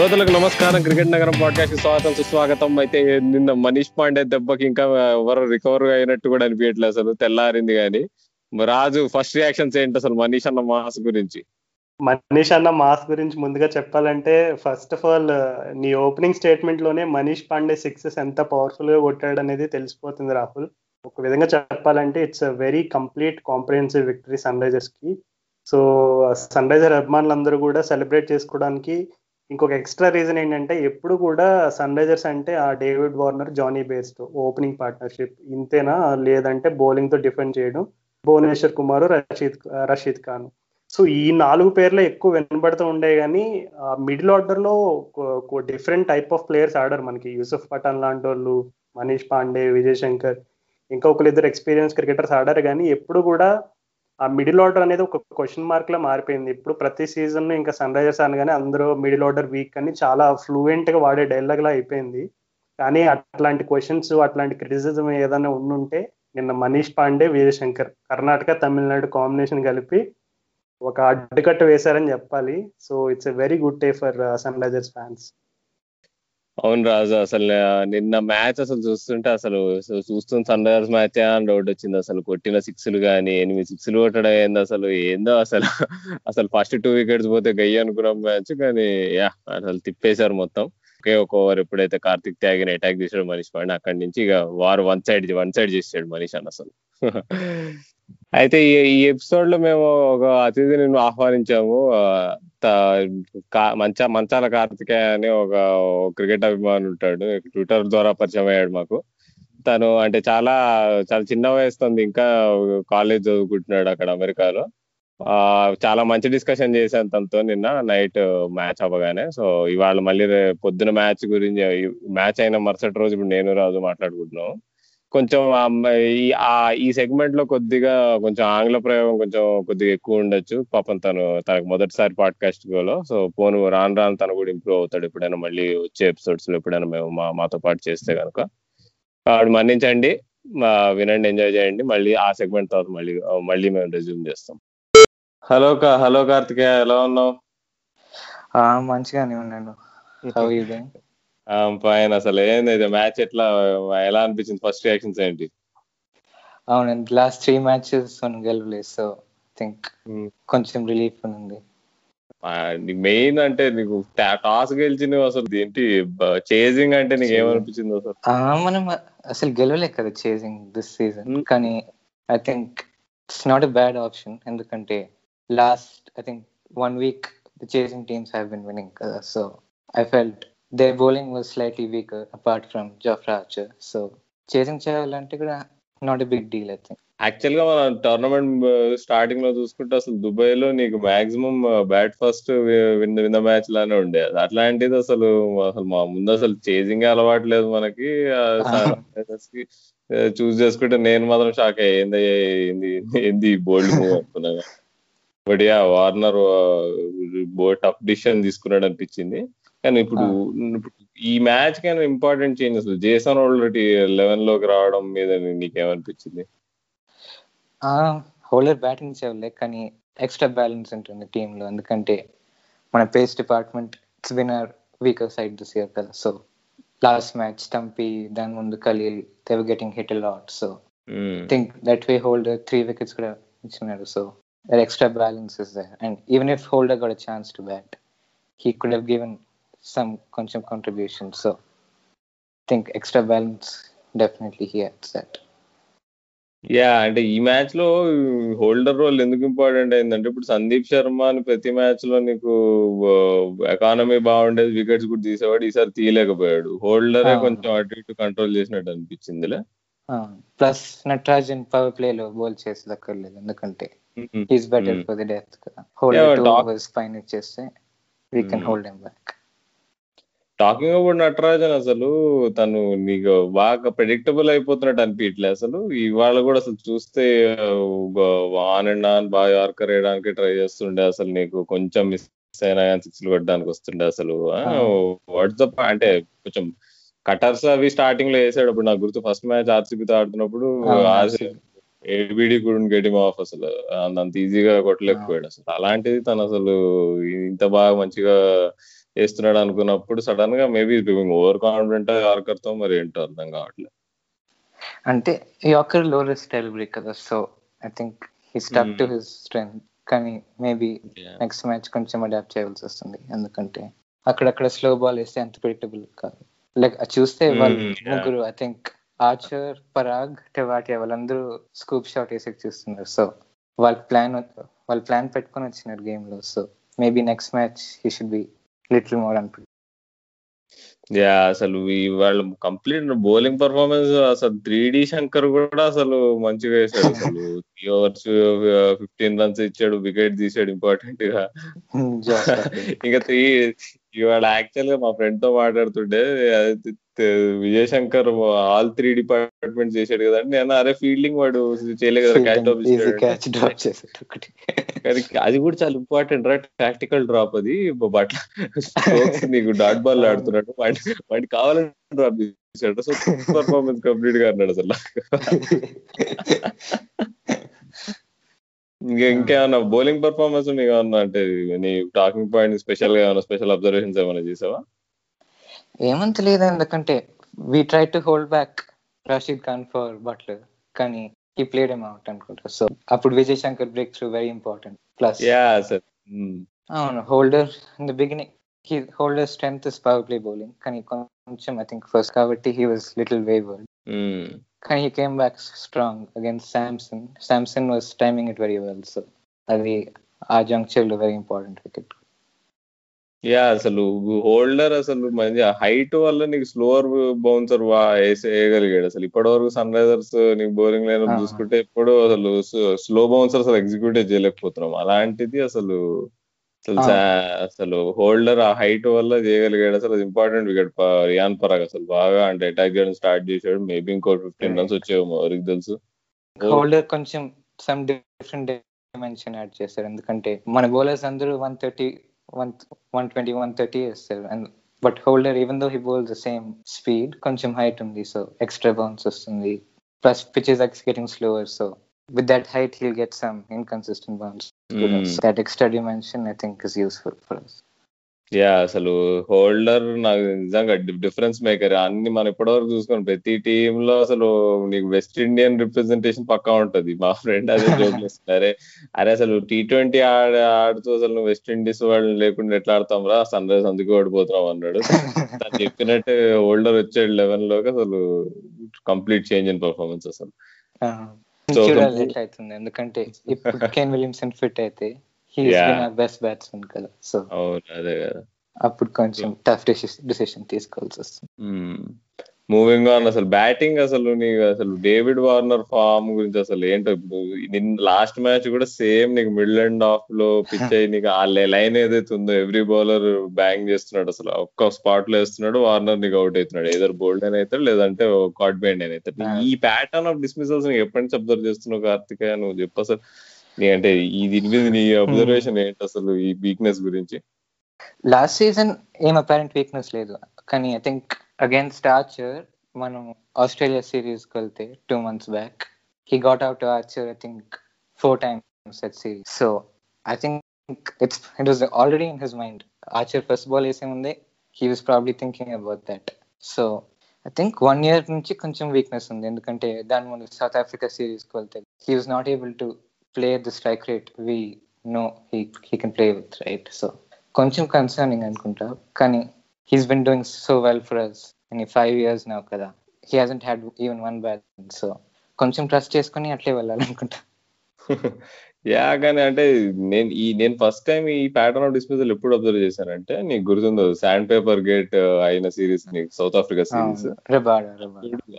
శ్రోతలకు నమస్కారం. క్రికెట్ నగరం పాడ్కాస్ట్ స్వాగతం సుస్వాగతం. అయితే నిన్న మనీష్ పాండే దెబ్బకి ఇంకా ఎవరు రికవర్ అయినట్టు కూడా అనిపించట్లేదు అసలు తెల్లారింది కానీ. రాజు ఫస్ట్ రియాక్షన్స్ ఏంటి అసలు మనీష్ అన్న మాస్ గురించి? మనీష్ అన్న మాస్ గురించి ముందుగా చెప్పాలంటే ఫస్ట్ ఆఫ్ ఆల్ నీ ఓపెనింగ్ స్టేట్మెంట్లోనే మనీష్ పాండే సిక్సెస్ ఎంత పవర్ఫుల్గా కొట్టాడు అనేది తెలిసిపోతుంది రాహుల్. ఒక విధంగా చెప్పాలంటే it's very complete comprehensive victory sun రైజర్స్కి. సో సన్ రైజర్ అభిమానులందరూ కూడా సెలబ్రేట్ చేసుకోవడానికి ఇంకొక ఎక్స్ట్రా రీజన్ ఏంటంటే ఎప్పుడు కూడా సన్ రైజర్స్ అంటే ఆ డేవిడ్ వార్నర్ జానీ బేస్తో ఓపెనింగ్ పార్ట్నర్షిప్ ఇంతేనా? లేదంటే బౌలింగ్తో డిఫెండ్ చేయడం భువనేశ్వర్ కుమార్ రషీద్ రషీద్ ఖాన్. సో ఈ నాలుగు పేర్లే ఎక్కువ వినబడుతూ ఉండే కానీ మిడిల్ ఆర్డర్లో డిఫరెంట్ టైప్ ఆఫ్ ప్లేయర్స్ ఆడారు మనకి. యూసుఫ్ పఠాన్ లాంటి వాళ్ళు మనీష్ పాండే విజయ్ శంకర్ ఇంకా ఒకరిద్దరు ఎక్స్పీరియన్స్ క్రికెటర్స్ ఆడారు కానీ ఎప్పుడు కూడా ఆ మిడిల్ ఆర్డర్ అనేది ఒక క్వశ్చన్ మార్క్ లా మారిపోయింది. ఇప్పుడు ప్రతి సీజన్ ఇంకా సన్ రైజర్స్ అనగానే అందరూ మిడిల్ ఆర్డర్ వీక్ అని చాలా ఫ్లూయెంట్గా వాడే డైలాగ్ లా అయిపోయింది. కానీ అట్లాంటి క్వశ్చన్స్ అట్లాంటి క్రిటిసిజం ఏదైనా ఉండుంటే నిన్న మనీష్ పాండే వీరశంకర్ కర్ణాటక తమిళనాడు కాంబినేషన్ కలిపి ఒక అడ్డుకట్ట వేశారని చెప్పాలి. So it's a very good day for Sunrisers fans అవును రాజు అసలు నిన్న మ్యాచ్ అసలు చూస్తుంటే అసలు చూస్తున్న సన్ రైజర్స్ మ్యాచ్ అని డౌట్ వచ్చింది. అసలు కొట్టిన సిక్స్లు కానీ ఎనిమిది సిక్స్లు కొట్టడం ఏంది అసలు ఏందో అసలు అసలు ఫస్ట్ టూ వికెట్స్ పోతే గయ్య అనుకున్నాం మ్యాచ్ కానీ యా అసలు తిప్పేశారు మొత్తం. ఒకే ఒక ఓవర్ ఎప్పుడైతే కార్తిక్ త్యాగిని అటాక్ చేసాడు మనీష్ పాండే అక్కడి నుంచి ఇక వారు వన్ సైడ్ వన్ సైడ్ చేసాడు మనీష్ అని అసలు. అయితే ఈ ఎపిసోడ్లో మేము ఒక అతిథిని ఆహ్వానించాము. మంచ మంచాల కార్తికేయ అని ఒక క్రికెట్ అభిమాని ఉంటాడు. ట్విట్టర్ ద్వారా పరిచయం అయ్యాడు మాకు. తను అంటే చాలా చాలా చిన్న వయస్తుంది ఇంకా కాలేజ్ చదువుకుంటున్నాడు అక్కడ అమెరికాలో. చాలా మంచి డిస్కషన్ చేశాను తనతో నిన్న నైట్ మ్యాచ్ అవ్వగానే. సో ఇవాళ మళ్ళీ పొద్దున మ్యాచ్ గురించి మ్యాచ్ అయిన మరుసటి రోజు ఇప్పుడు నేను రాజు మాట్లాడుకుంటున్నాము. కొంచెం ఈ సెగ్మెంట్లో కొద్దిగా కొంచెం ఆంగ్ల ప్రయోగం కొంచెం కొద్దిగా ఎక్కువ ఉండొచ్చు. పాపం తను తనకు మొదటిసారి పాడ్కాస్ట్ గోలో సో పోను రాను రాను తను కూడా ఇంప్రూవ్ అవుతాడు ఎప్పుడైనా మళ్ళీ వచ్చే ఎపిసోడ్స్లో ఎప్పుడైనా మేము మా మాతో పాటు చేస్తే కనుక ఆవిడ మన్నించండి. వినండి ఎంజాయ్ చేయండి. మళ్ళీ ఆ సెగ్మెంట్ తర్వాత మళ్ళీ మళ్ళీ మేము రెజ్యూమ్ చేస్తాం. Hello hello Karthikeya. ఎలా ఉన్నావు? మంచిగానే ఉన్నాను. పైన అసలు ఏంది మ్యాచ్ ఎట్లా ఎలా అనిపించింది ఫస్ట్ రియాక్షన్స్ ఏంటి? అవునండి లాస్ట్ త్రీ మ్యాచెస్ గెలవలేదు సో థింక్ కొంచెం రిలీఫ్ ఉంది మెయిన్ అంటే నీకు టాస్ గెలిచి అసలు ఏంటి చేజింగ్ అంటే నీకు ఏమనిపించింది అసలు? మనం అసలు గెలవలే కదా చేజింగ్ దిస్ సీజన్ కానీ I think it's not a bad option ఎందుకంటే last I think one week the chasing teams have been winning కదా so I felt their bowling was slightly weaker apart from Jofra Archer. So chasing చేయాలంటే కూడా not a big deal think యాక్చువల్గా మనం tournament స్టార్టింగ్లో చూసుకుంటే అసలు దుబాయ్లో నీకు మాక్సిమం బ్యాట్ ఫస్ట్ విన్ విన్న మ్యాచ్ లానే ఉండేది అట్లాంటిది అసలు అసలు మా ముందు అసలు చేజింగ్ అలవాటు లేదు మనకి. చూస్ చేసుకుంటే నేను మాత్రం షాక్ అయ్యా. ఏంది ఏంది బోల్డ్ మూవ్ అనుకున్నా but yeah Warner tough decision తీసుకున్నాడు అనిపించింది. కానీ ఇప్పుడు ఈ మ్యాచ్ కైనా ఇంపార్టెంట్ చేంజ్ అసలు జేసన్ హోల్డర్ లెవెన్లోకి రావడం మీద నీకేమనిపించింది? హోల్డర్ బ్యాటింగ్ చేయలే కానీ ఎక్స్ట్రా బ్యాలెన్స్ ఉంటుంది టీమ్లో ఎందుకంటే మన pace department it's weaker side this year కదా. సో లాస్ట్ మ్యాచ్ స్టంపీ దాని ముందు ఖలీల్ దేవర్ getting hit lot so think that way Holder three wickets కూడా ఇచ్చినాడు. So extra balance is there and even if Holder got chance to bat could have given some కొంచెం contribution. So think extra balance definitely he adds that. Yeah అంటే ఈ మ్యాచ్లో holder role ఎందుకు important అయిందంటే ఇప్పుడు సందీప్ శర్మ అని ప్రతి మ్యాచ్లో నీకు ఎకానమీ బాగుండేది వికెట్స్ కూడా తీసేవాడు ఈసారి తీయలేకపోయాడు. హోల్డరే కొంచెం అటు ఇటు కంట్రోల్ చేసినట్టు అనిపించిందిలే ప్లస్ నటరాజన్ పవర్ ప్లే లో బౌల్ చేసి దక్కర్లేదు ఎందుకంటే is better for the death కదా. హోల్డర్ పైన ఇచ్చేస్తే we can hold him back talking about Natarajan అసలు తను నీకు బాగా ప్రెడిక్టబుల్ అయిపోతున్నట్టు అనిపించలే అసలు. ఇవాళ కూడా అసలు చూస్తే ఆన్ అండ్ ఆన్ బాగా యార్కర్ వేయడానికి ట్రై చేస్తుండే అసలు నీకు. కొంచెం మిస్ అయినా సిక్స్ కొట్టడానికి వస్తుండే అసలు. వాట్స్ ద అంటే కొంచెం కటర్స్ అవి స్టార్టింగ్లో వేసాడు అప్పుడు నాకు గుర్తు ఫస్ట్ మ్యాచ్ ఆర్సీబీతో ఆడుతున్నప్పుడు ఏబిడి కూడా గెటింగ్ ఆఫ్ అసలు. అంత ఈజీగా కొట్టలేకపోయాడు అసలు. అలాంటిది తను అసలు ఇంత బాగా మంచిగా వేస్తున్నాడు అనుకున్నప్పుడు సడన్గా మేబీ ఓవర్ కాన్ఫిడెంట్ యార్కర్తో మరి ఏంటో అర్థం కావట్లేదు. అంటే యాకర్లో స్టైల్ బ్రేక్ కదా so I think he stuck to. His strength కానీ మేబీ నెక్స్ట్ మ్యాచ్ కొంచెం అడాప్ట్ చేయవలసి వస్తుంది. ఎందుకంటే అక్కడక్కడ స్లో బాల్ వేస్తే అంత ప్రిడిక్టబుల్ కాదు. లైక్ చూస్తే వాళ్ళు Hmm, yeah. ముగ్గురు I think Archer Parag Tewatia వాళ్ళందరూ స్కూప్ షాట్ వేసి చూస్తున్నారు సో వాళ్ళ ప్లాన్ వాళ్ళ ప్లాన్ పెట్టుకొని వచ్చినారు గేమ్లో. So maybe next match he should be little more అనిపి యా అసలు వాళ్ళు కంప్లీట్ బౌలింగ్ పర్ఫార్మెన్స్ అసలు త్రీ డి శంకర్ కూడా అసలు మంచిగా వేసాడు అసలు త్రీ ఓవర్స్ ఫిఫ్టీన్ రన్స్ ఇచ్చాడు వికెట్ తీసాడు ఇంపార్టెంట్గా. ఇంకా త్రీ ఇవాళ యాక్చువల్గా మా ఫ్రెండ్తో మాట్లాడుతుంటే అది త- Vijay Shankar all three departments చేశాడు కదా నేను అరే ఫీల్డింగ్ వాడు చేయలేదు కదా క్యాచ్ ఈజీ క్యాచ్ డ్రాప్ చేసాడు ఒకటి. కానీ అది కూడా చాలా ఇంపార్టెంట్ రా టాక్టికల్ డ్రాప్ అది. బట్ నీకు డాట్ బాల్ ఆడుతున్నాడు. వాడి వాడికి కావాలని డ్రాప్ చేశాడు సో పర్ఫార్మెన్స్ కంప్లీట్గా అన్నాడు అసలు. ఇంకా ఇంకేమన్నా బౌలింగ్ పర్ఫార్మెన్స్ నీకు ఏమన్నా అంటే నీ టాకింగ్ పాయింట్ స్పెషల్గా ఏమైనా స్పెషల్ అబ్జర్వేషన్స్ ఏమైనా చేసావా? ఏమంత లేదు ఎందుకంటే we try to hold back Rashid Khan for Buttler కానీ ఈ ప్లేడ్ ఏం అవుట్ అనుకుంటా. సో అప్పుడు Vijay Shankar breakthrough very important plus అవును Holder in the beginning he Holder strength is power play bowling కానీ కొంచెం ఐ థింక్ ఫస్ట్ కాబట్టి he was little wayward కానీ he came back strong against Samson Samson was timing it very well so అది ఆ జంక్చర్లో very important wicket yeah అసలు Holder అసలు మంచి హైట్ వల్ల నీకు స్లోవర్ బౌన్సర్ వేయగలిగాడు అసలు ఇప్పటి వరకు సన్ రైజర్స్ నీకు బౌలింగ్ లైన్. చూసుకుంటే ఎప్పుడు అసలు స్లో బౌన్సర్ అసలు ఎగ్జిక్యూట్ చేయలేకపోతున్నాం. అలాంటిది అసలు అసలు అసలు హోల్డర్ ఆ హైట్ వల్ల చేయగలిగాడు. అసలు అది ఇంపార్టెంట్ వికెట్ రియాన్ పరాగ్ అసలు బాగా అంటే అటాక్ చేయడం స్టార్ట్ చేశాడు. మేబీ ఇంకో ఫిఫ్టీన్ రన్స్ వచ్చేమో ఎవరికి తెలుసు. హోల్డర్ కొంచెం సమ్ డిఫరెంట్ డైమెన్షన్ యాడ్ చేస్తారు ఎందుకంటే మన బౌలర్స్ అందరూ one thirty one, 120, 130 is there. And but Holder, even though he bowls the same speed, consume height only, so extra bounces only. Plus, pitches are getting slower, so with that height, he'll get some inconsistent bounce. Mm. So that extra dimension, I think, is useful for us. Yeah అసలు Holder నాకు నిజంగా difference maker అన్ని మనం ఇప్పటివరకు చూసుకుని ప్రతి టీమ్లో అసలు నీకు వెస్ట్ ఇండియన్ రిప్రజెంటేషన్ పక్కా ఉంటది. మా ఫ్రెండ్ అదే జోక్ అరే అరే అసలు టీ ట్వంటీ ఆడ ఆడుతూ అసలు నువ్వు వెస్ట్ ఇండీస్ వాళ్ళు లేకుండా ఎట్లా ఆడతాం రా? సన్ రైజ్ అందుకే ఓడిపోతున్నాం అన్నాడు. తను చెప్పినట్టు హోల్డర్ వచ్చాడు లెవెన్లోకి అసలు కంప్లీట్ చేంజ్ ఇన్ పర్ఫార్మెన్స్ అసలు. So, చూడాలి complete- ఎట్లా అవుతుంది ఎందుకంటే ఇప్పుడు కేన్ విలియమ్సన్ ఫిట్ అయితే బెస్ట్ బ్యాట్స్మెన్ కదా. సో అదే కదా. అప్పుడు కొంచెం టఫ్ డిసిషన్ తీసుకోవాల్సి వస్తుంది. మూవింగ్ ఆన్ అసలు బ్యాటింగ్ అసలు నీకు అసలు డేవిడ్ వార్నర్ ఫామ్ గురించి అసలు ఏంటో ఇప్పుడు నిన్న లాస్ట్ మ్యాచ్ కూడా సేమ్ నీకు మిడిల్ అండ్ ఆఫ్లో పిచ్ అయ్యి నీకు ఆ లైన్ ఏదైతే ఉందో ఎవ్రీ బౌలర్ బ్యాంగ్ చేస్తున్నాడు అసలు. ఒక్క స్పాట్లో వేస్తున్నాడు వార్నర్ నీకు అవుట్ అవుతున్నాడు. ఏదో బోల్డ్ అని అవుతాడు లేదంటే కాట్ బైండ్ అని అవుతాడు. ఈ ప్యాటర్న్ ఆఫ్ డిస్మిసల్స్ నీకు ఎప్పటి నుంచి అబ్జర్వ్ చేస్తున్నావు కార్తికేయ? నువ్వు చెప్పు అసలు. అంటే ఈ దీని మీద నీ అబ్జర్వేషన్ ఏంటి అసలు ఈ వీక్నెస్ గురించి? లాస్ట్ సీజన్ ఏం అపారెంట్ వీక్నెస్ లేదు. కానీ ఐ థింక్ అగేన్స్ట్ ఆర్చర్ మనం ఆస్ట్రేలియా సిరీస్కి వెళ్తే two months back he got out Archer I think four times that series so I think it's it was already in his mind Archer first ball వేసే ముందే he was probably thinking about that so I think one year నుంచి కొంచెం weakness ఉంది. ఎందుకంటే దాని ముందు south Africa సిరీస్కి వెళ్తే he was not able to play the strike rate we know he he can play with right so కొంచెం concerning అనుకుంటా. కానీ he's been doing so well for us in five years now కదా. He hasn't had even one bat so కొంచెం trust చేసుకుని అట్లే వెళ్ళాలనుకుంటా. Yeah కానీ అంటే నేను ఈ నేను ఫస్ట్ టైం ఈ ప్యాటర్న్ ఆఫ్ డిస్మిసల్ ఎప్పుడు అబ్జర్వ్ చేశానంటే నీకు గుర్తుందో శాండ్ పేపర్ గేట్ అయిన సిరీస్ నీకు సౌత్ ఆఫ్రికా సిరీస్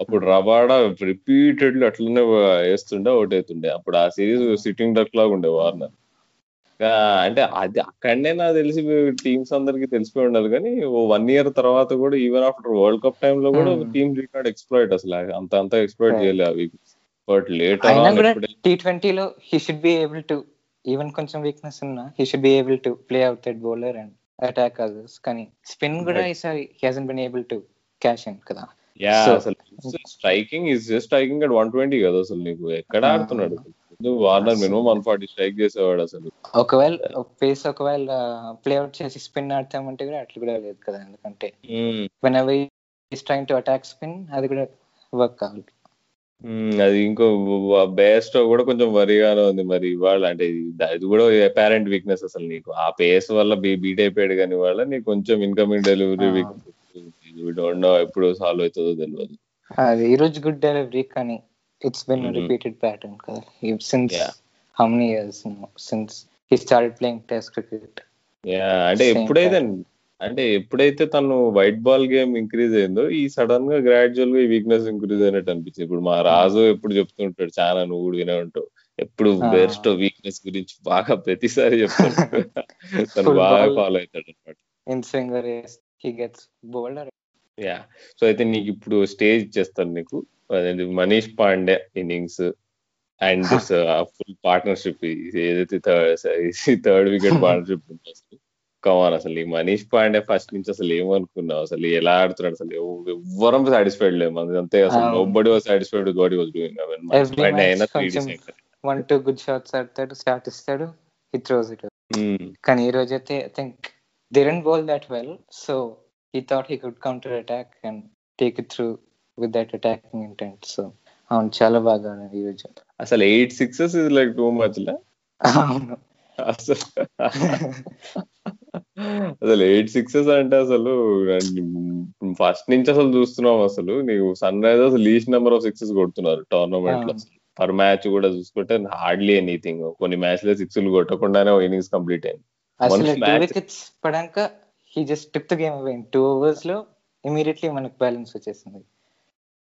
అప్పుడు రబాడా రిపీటెడ్లీ అట్లనే వేస్తుండే అవుట్ అవుతుండే అప్పుడు ఆ సిరీస్ సిట్టింగ్ డక్ లాగా ఉండే వార్నర్ అంటే అది అక్కడనే నాకు తెలిసి టీమ్స్ అందరికి తెలిసిపోయి ఉండాలి కానీ ఓ వన్ ఇయర్ తర్వాత కూడా ఈవెన్ ఆఫ్టర్ వరల్డ్ కప్ టైమ్లో కూడా. టీమ్ రికార్డ్ ఎక్స్ప్లోయిట్ అసలు అంత అంత ఎక్స్ప్లోయిట్ Right. బట్ లేట్ అయినా కూడా టీ ట్వంటీలో he should be able to even కొంచెం వీక్నెస్ ఉన్నా he should be able to play out that bowler and attack others కానీ స్పిన్ కూడా. ఈసారి he has been able to cash in కదా. Yeah So- అసలు striking is just striking at one twenty కదా అసలు నీకు. ఎక్కడ. ఆడుతున్నాడు? Warner minimum one forty strike చేసేవాడు అసలు. ఒకవేళ పేస్ ఒకవేళ ప్లేఅవుట్ చేసి స్పిన్ ఆడతామంటే కూడా అట్లా కూడా లేదు కదా. ఎందుకంటే when trying to attack spin అది కూడా వర్క్ కావాలి. అది ఇంకో బేస్ట్ కూడా కొంచెం వరిగానే ఉంది మరి ఇవాళ. అంటే ఇది కూడా అపారెంట్ వీక్నెస్ అసలు నీకు. ఆ పేస్ వల్ల బీట్ అయిపోయాడు కానీ వాళ్ళ నీకు కొంచెం ఇన్కమింగ్ డెలివరీ డోంట్ నో ఎప్పుడు సాల్వ్ అవుతుందో తెలియదు అది ఈ రోజు గుడ్ డెలివరీ కానీ ఇట్స్ బిన్. రిపీటెడ్ ప్యాటర్న్ కదా. Since Yeah. How many years since he started playing test cricket yeah అంటే ఎప్పుడైతే అంటే ఎప్పుడైతే తను వైట్ బాల్ గేమ్ ఇంక్రీజ్ అయిందో ఈ సడన్గా గ్రాడ్యువల్గా ఈ వీక్నెస్ ఇంక్రీజ్ అయినట్టు అనిపించింది. ఇప్పుడు మా రాజు ఎప్పుడు చెప్తుంటాడు చాలా నువ్వు కూడా వినే ఉంటావు. ఎప్పుడు Ah. బెస్ట్ వీక్నెస్ గురించి బాగా ప్రతిసారి చెప్తాడు తను బాగా. ఫాలో అవుతాడు అనమాట యా సో అయితే నీకు ఇప్పుడు స్టేజ్ ఇచ్చేస్తాను నీకు. Manish Pande innings and full partnership ఏదైతే థర్డ్ వికెట్ పార్ట్నర్షిప్ ఉంటుంది కమాన్ అసలు ఈ మనీష్ పాండే ఫస్ట్ నుంచి అసలు ఏమనుకున్నావు? అసలు ఎలా ఆడుతున్నాడు? అసలు ఎవ్- ఎవ్వరం సాటిస్ఫైడ్ లేదు మనది అంతే అసలు అవును. Nobody was satisfied what was doing Pande అయినా వన్ టూ గుడ్ షాట్స్ ఆడతాడు స్టార్ట్ ఇస్తాడు హీ థ్రోస్ ఇట్ కానీ ఈ రోజు అయితే I think they didn't bowl that well so he thought he could counter attack and take it through with that attacking intent so అవును చాలా బాగా ఆడాడు ఈ రోజు. అసలు ఎయిట్ సిక్సెస్ ఇది లైక్ టూ మచ్ అవును. అసలు అసలు ఎయిట్ సిక్సెస్ అంటే అసలు ఫస్ట్ నుంచి అసలు చూస్తున్నాం అసలు. నీకు Sunrisers least number of sixes కొడుతున్నారు టోర్నమెంట్లో. పర్ మ్యాచ్ కూడా చూసుకుంటే హార్డ్లీ ఎనీథింగ్ కొన్ని మ్యాచ్లో సిక్స్ కొట్టకుండానే ఇన్నింగ్స్ కంప్లీట్ అయింది పడాక he just tip the game two ఓవర్స్లో immediately మనకు బ్యాలెన్స్ వచ్చేసింది.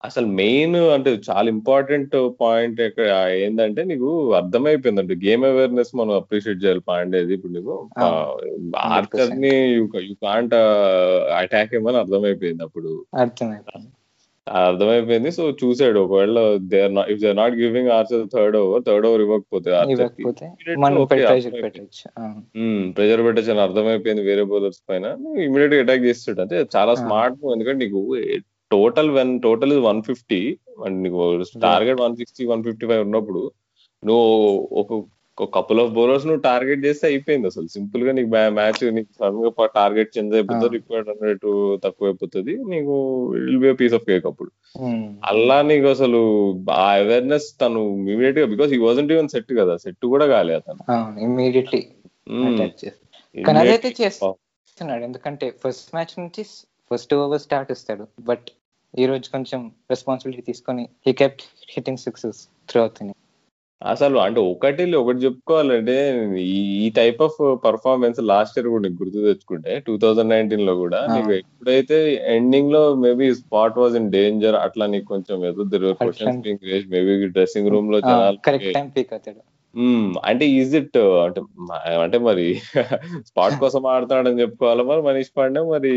అసలు మెయిన్ అంటే చాలా ఇంపార్టెంట్ పాయింట్ ఇక్కడ ఏంటంటే నీకు అర్థమైపోయింది అంటే గేమ్ అవేర్నెస్ మనం అప్రిషియేట్ చేయాలి పాండేది ఇప్పుడు నీకు? ఆ, ఆర్కర్ని యూ కాంట్ అటాక్ ఏమని అర్థమైపోయింది అప్పుడు. అర్థమైపోయింది. సో చూసాడు ఒకవేళ they are not if they not giving Archer third over third over ఇవ్వకపోతే ఆర్చర్. ప్రెజర్ పెట్టచ్చు. అని అర్థమైపోయింది వేరే బౌలర్స్ పైన. ఇమీడియట్ అటాక్ చేస్తాడు అంటే చాలా. స్మార్ట్ ఎందుకంటే నీకు total one total is one fifty and నీకు target one sixty one fifty five ఉన్నప్పుడు నువ్వు ఒక కపుల్ ఆఫ్ బౌలర్స్ నువ్వు టార్గెట్ చేస్తే అయిపోయింది అసలు. సింపుల్గా నీకు మ్యాచ్ నీకు సడన్గా టార్గెట్ చేంజ్ అయిపోతుంది. రిక్వైర్డ్ హండ్రెడ్ తక్కువ అయిపోతుంది నీకు will be piece of cake అప్పుడు. ఉమ్. అలా నీకు అసలు ఆ అవేర్నెస్ తను ఇమీడియట్గా బికాస్ ఈ వాజంట్ ఈవెన్ సెట్ కదా సెట్ కూడా కాలే అతను. ఇమీడియట్లీ చేస్తాడు కానీ అదైతే చేస్తున్నాడు ఎందుకంటే ఫస్ట్ మ్యాచ్ నుంచి ఫస్ట్ ఓవర్ స్టార్ట్ ఇస్తాడు. బట్ ఈ రోజు కొంచెం రెస్పాన్సిబిలిటీ తీసుకొని he kept hitting sixes through అవుతుంది అసలు అంటే ఒకటి ఒకటి చెప్పుకోవాలంటే ఈ type of performance last year కూడా నీకు గుర్తు తెచ్చుకుంటే టూ థౌజండ్ నైన్టీన్లో కూడా. నీకు ఎప్పుడైతే ఎండింగ్లో maybe spot was in danger అట్లా నీకు కొంచెం ఏదో క్వశ్చన్స్ మేబీ డ్రెస్సింగ్ రూమ్లో జనాలు. అంటే ఈజ్ ఇట్ అంటే అంటే మరి స్పాట్ కోసం ఆడుతున్నాడని చెప్పుకోవాలా మరి మనీష్ పాండే మరి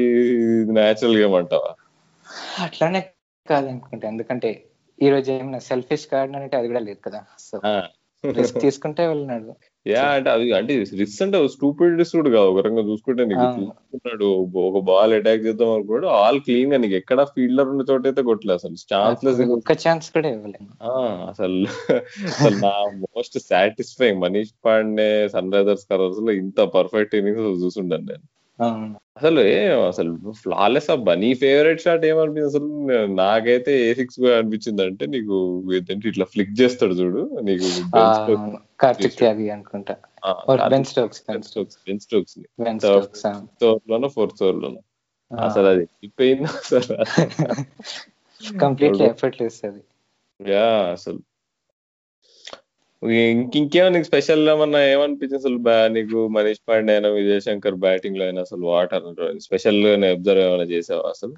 న్యాచురల్ గేమ్ అంటావా అట్లానే కాదనుకుంటా. ఎందుకంటే ఈ రోజు ఏమైనా సెల్ఫిష్ ఆడినంటే అది కూడా లేదు కదా. సో రిస్క్ తీసుకుంటే వెళ్ళినాడు. యా అంటే అది అంటే రిస్క్ అంటే స్టూపిడ్ రిస్క్ కూడా కాదు. ఒక రకంగా చూసుకుంటే నీకు. చూసుకున్నాడు ఒక బాల్ అటాక్ చేద్దాం అనుకోడు ఆల్ క్లీన్గా నీకు ఎక్కడ ఫీల్డర్ ఉన్న చోట అయితే కొట్టలేదు అసలు. ఛాన్స్ లెస్ ఒక్క ఛాన్స్ కూడా ఇవ్వలేము అసలు అసలు నా most satisfying Manish Pande Sunrisers కలర్స్లో ఇంత పర్ఫెక్ట్ ఇన్నింగ్స్ చూసుంటాను నేను. అసలు అసలు ఫ్లాలెస్ అబ్బా నీ ఫేవరెట్ షాట్ ఏమనిపించింది అసలు నాకైతే ఏ సిక్స్ అనిపించింది అంటే నీకు ఏంటంటే ఇట్లా ఫ్లిక్ చేస్తాడు చూడు నీకు కార్తిక్ త్యాగి అనుకుంటా. Ben Stokes Ben Stokes Ben Stokes fourth over లోనో అసలు అది అయిపోయింది అసలు. కంప్లీట్లీ ఎఫర్ట్ అది. యా అసలు ఇంక- ఇంకేమో నీకు స్పెషల్ ఏమన్నా ఏమనిపించింది అసలు నీకు మనీష్ పాండే అయినా విజయ్ శంకర్ బ్యాటింగ్లో అయినా అసలు వాటర్ స్పెషల్ అబ్జర్వ్ ఏమైనా చేసావా అసలు?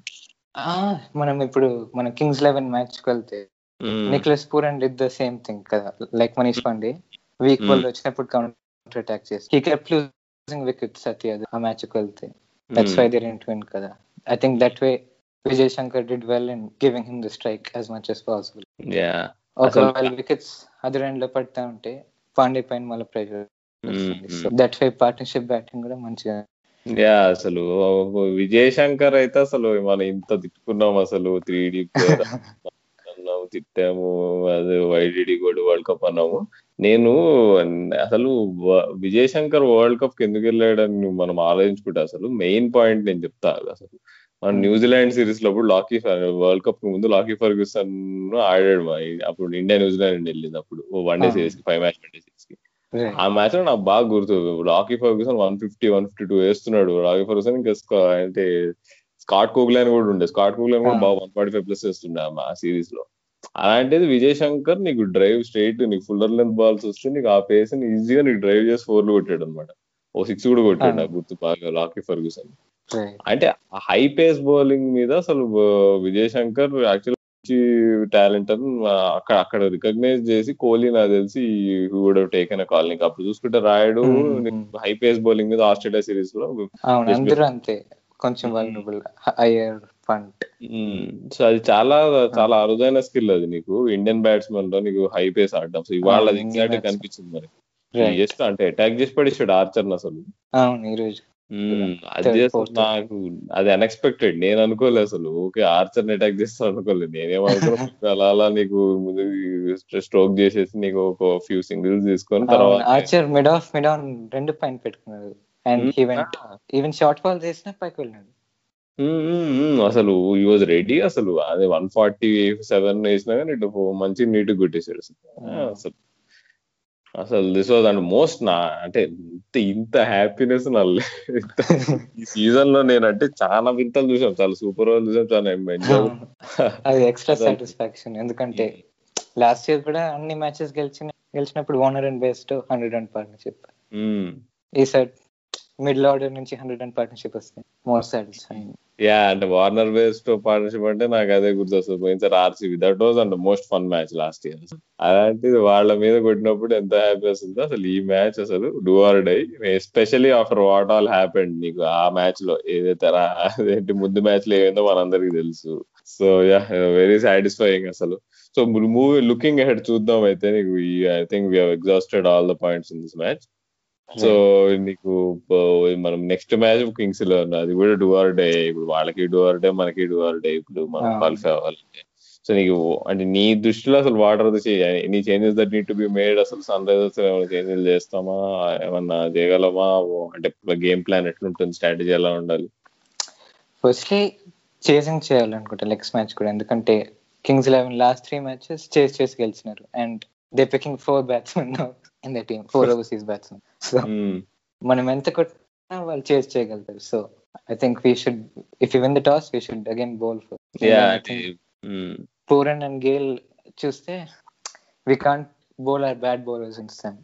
ఆ, మనం ఇప్పుడు మన కింగ్స్ లెవెన్ మ్యాచ్కి వెళ్తే Nicholas Pooran did the same thing కదా. Like Manish Pande weak. Ball వచ్చినప్పుడు కౌంటర్ అటాక్ చేసి హీ కెప్ట్ లూజింగ్ వికెట్స్ అతి అది ఆ మ్యాచ్కి వెళ్తే. That's why they didn't win కదా. I think that way Vijay Shankar did well in giving him the strike as much as possible yeah ఒకవేళ wickets other ఎండ్లో పడతా ఉంటే పాండే పైన మళ్ళీ pressure that way partnership batting కూడా మంచిగా యా అసలు విజయ్ శంకర్ అయితే అసలు మనం ఇంత తిట్టుకున్నాం అసలు త్రీ డి తిట్టాము అది వైడిడి కూడా వరల్డ్ కప్ అన్నాము. నేను అసలు వ- విజయ్ శంకర్ వరల్డ్ కప్కి ఎందుకు వెళ్ళాడని మనం ఆలోచించుకుంటే అసలు మెయిన్ పాయింట్ నేను చెప్తా అసలు. మన Hmm. న్యూజిలాండ్ సిరీస్లో అప్పుడు లాకీ వరల్డ్ కప్ ముందు లాకీ ఫర్గ్యూసన్ ఆడాడు మా అప్పుడు ఇండియా న్యూజిలాండ్ వెళ్ళింది అప్పుడు వన్ డే. సిరీస్కి ఫైవ్ మ్యాచ్ వన్ డే సిరీస్కి Right. ఆ మ్యాచ్లో నాకు బాగా గుర్తు Rocky Ferguson one fifty one fifty two వేస్తున్నాడు రాకీ ఫర్గ్యూసన్ ఇంకా అంటే స్కాట్ కోగ్లాన్ కూడా ఉండే స్కాట్ కోగ్లాన్ కూడా Ah. బాగా వన్ ఫార్టీ ఫైవ్ ప్లస్ వేస్తుండే ఆ సిరీస్లో అలాంటిది విజయ్ శంకర్ నీకు డ్రైవ్ స్ట్రైట్ నీకు ఫుల్లర్ లెంత్ బాల్స్ వస్తే నీకు ఆ పేస్ ఈజీగా నీకు డ్రైవ్ చేసి ఫోర్లు కొట్టాడు అనమాట ఓ సిక్స్ కూడా కొట్టాడు Ah. నాకు గుర్తు బాగా రాకీ ఫర్గ్యూసన్. అంటే హై పేస్ బౌలింగ్ మీద అసలు విజయ్ శంకర్ యాక్చువల్ టాలెంట్ అని అక్కడ అక్కడ రికగ్నైజ్ చేసి కోహ్లీ నాకు తెలిసి వుడ్ టేకెన్ కాల్ నీకు అప్పుడు చూసుకుంటే రాయుడు. హై పేస్ బౌలింగ్ మీద ఆస్ట్రేలియా సిరీస్లో అందరూ అంతే. కొంచెం. వల్నరబుల్ హయ్యర్ పంట్ సో అది చాలా చాలా అరుదైన స్కిల్ అది నీకు. ఇండియన్ బ్యాట్స్మెన్లో నీకు హై పేస్ ఆడడం. సో ఇవాళ అది Ah, ఎగ్జాక్ట్ Indian కనిపించింది మరి. జస్ట్ అంటే అటాక్ చేసి పడేసాడు ఆర్చర్ అసలు. అవును ఈ రోజు. అది అసలు fourth. నాకు అది అన్ఎక్స్పెక్టెడ్ నేను అనుకోలేదు అసలు. ఓకే ఆర్చర్ అటాక్ చేస్తాను అనుకోలేదు నేనేమనుకున్నా అలా అలా నీకు స్ట్రోక్ చేసేసి నీకు ఒక ఫ్యూ సింగిల్స్ తీసుకొని తర్వాత Archer mid off mid on రెండు పైన పెట్టుకున్నాడు. And Hmm. Event even short ball చేసినా పైకి వెళ్ళినాడు. మ్మ్, మ్మ్. అసలు ఈ వాజ్ రెడీ అసలు. అదే వన్ ఫార్టీ సెవెన్ వేసినా కానీ ఇటు మంచి నీట్ కొట్టేసాడు అసలు. Hmm. అసలు దిస్ వాజ్ అండ్ మోస్ట్ నా అంటే ఇంత ఇంత హ్యాపీనెస్ నా ఈ సీజన్లో నేనంటే చాలా వింతలు చూసాం చాలా సూపర్ ఓవర్ చూసాం చాలా ఎంజాయ్ అది ఎక్స్ట్రా. సాటిస్ఫాక్షన్ ఎందుకంటే లాస్ట్ ఇయర్ కూడా అన్ని మ్యాచెస్ గెలిచిన గెలిచినప్పుడు one run based hundred run partnership ఈసారి మిడిల్ ఆర్డర్ నుంచి హండ్రెడ్ అండ్ పార్ట్నర్షిప్ వస్తుంది మోర్ సాటిస్ఫైయింగ్ యా అంటే వార్నర్ బేస్డ్ పార్ట్నర్షిప్ అంటే నాకు అదే గుర్తొస్తుంది. పోయినసారి RCB that was and most fun match last year అలాంటిది వాళ్ళ మీద కొట్టినప్పుడు ఎంత హ్యాపీ వస్తుందో అసలు ఈ మ్యాచ్ అసలు do or die especially after what all happened నీకు ఆ మ్యాచ్లో ఏదైతే రా- అదేంటి ముందు మ్యాచ్లో ఏమైందో మనందరికి తెలుసు. సో యా వెరీ సాటిస్ఫైయింగ్ అసలు. సో మూవీ లుకింగ్ అహెడ్ చూద్దాం అయితే నీకు I think we exhausted all the points in this match so నీకు మనం నెక్స్ట్ మ్యాచ్ కింగ్స్లో. అది కూడా డూ ఆర్ డే ఇప్పుడు వాళ్ళకి డూ ఆర్ డే మనకి డూ ఆర్ డే ఇప్పుడు మనం. క్వాలిఫై అవ్వాలంటే. సో నీకు అంటే నీ దృష్టిలో అసలు what are any changes that need to be made అసలు సన్ రైజర్స్ ఏమైనా చేంజెస్ చేస్తామా? ఏమన్నా చేయగలమా? అంటే గేమ్ ప్లాన్ ఎట్లుంటుంది? స్ట్రాటజీ ఎలా ఉండాలి? ఫస్ట్లీ చేసింగ్ చేయాలనుకుంటా నెక్స్ట్ మ్యాచ్ కూడా. ఎందుకంటే Kings eleven last three matches చేసి చేసి గెలిచినారు. And they picking four batsmen in the team four overseas batsmen so hmm. మనం ఎంత కొట్టినా వాళ్ళు చేసి చేయగలుగుతారు. So I think we should if you win the toss we should again bowl for Yeah, అంటే hmm. Pooran and Gayle చూస్తే we can't bowl or bad bowlers in time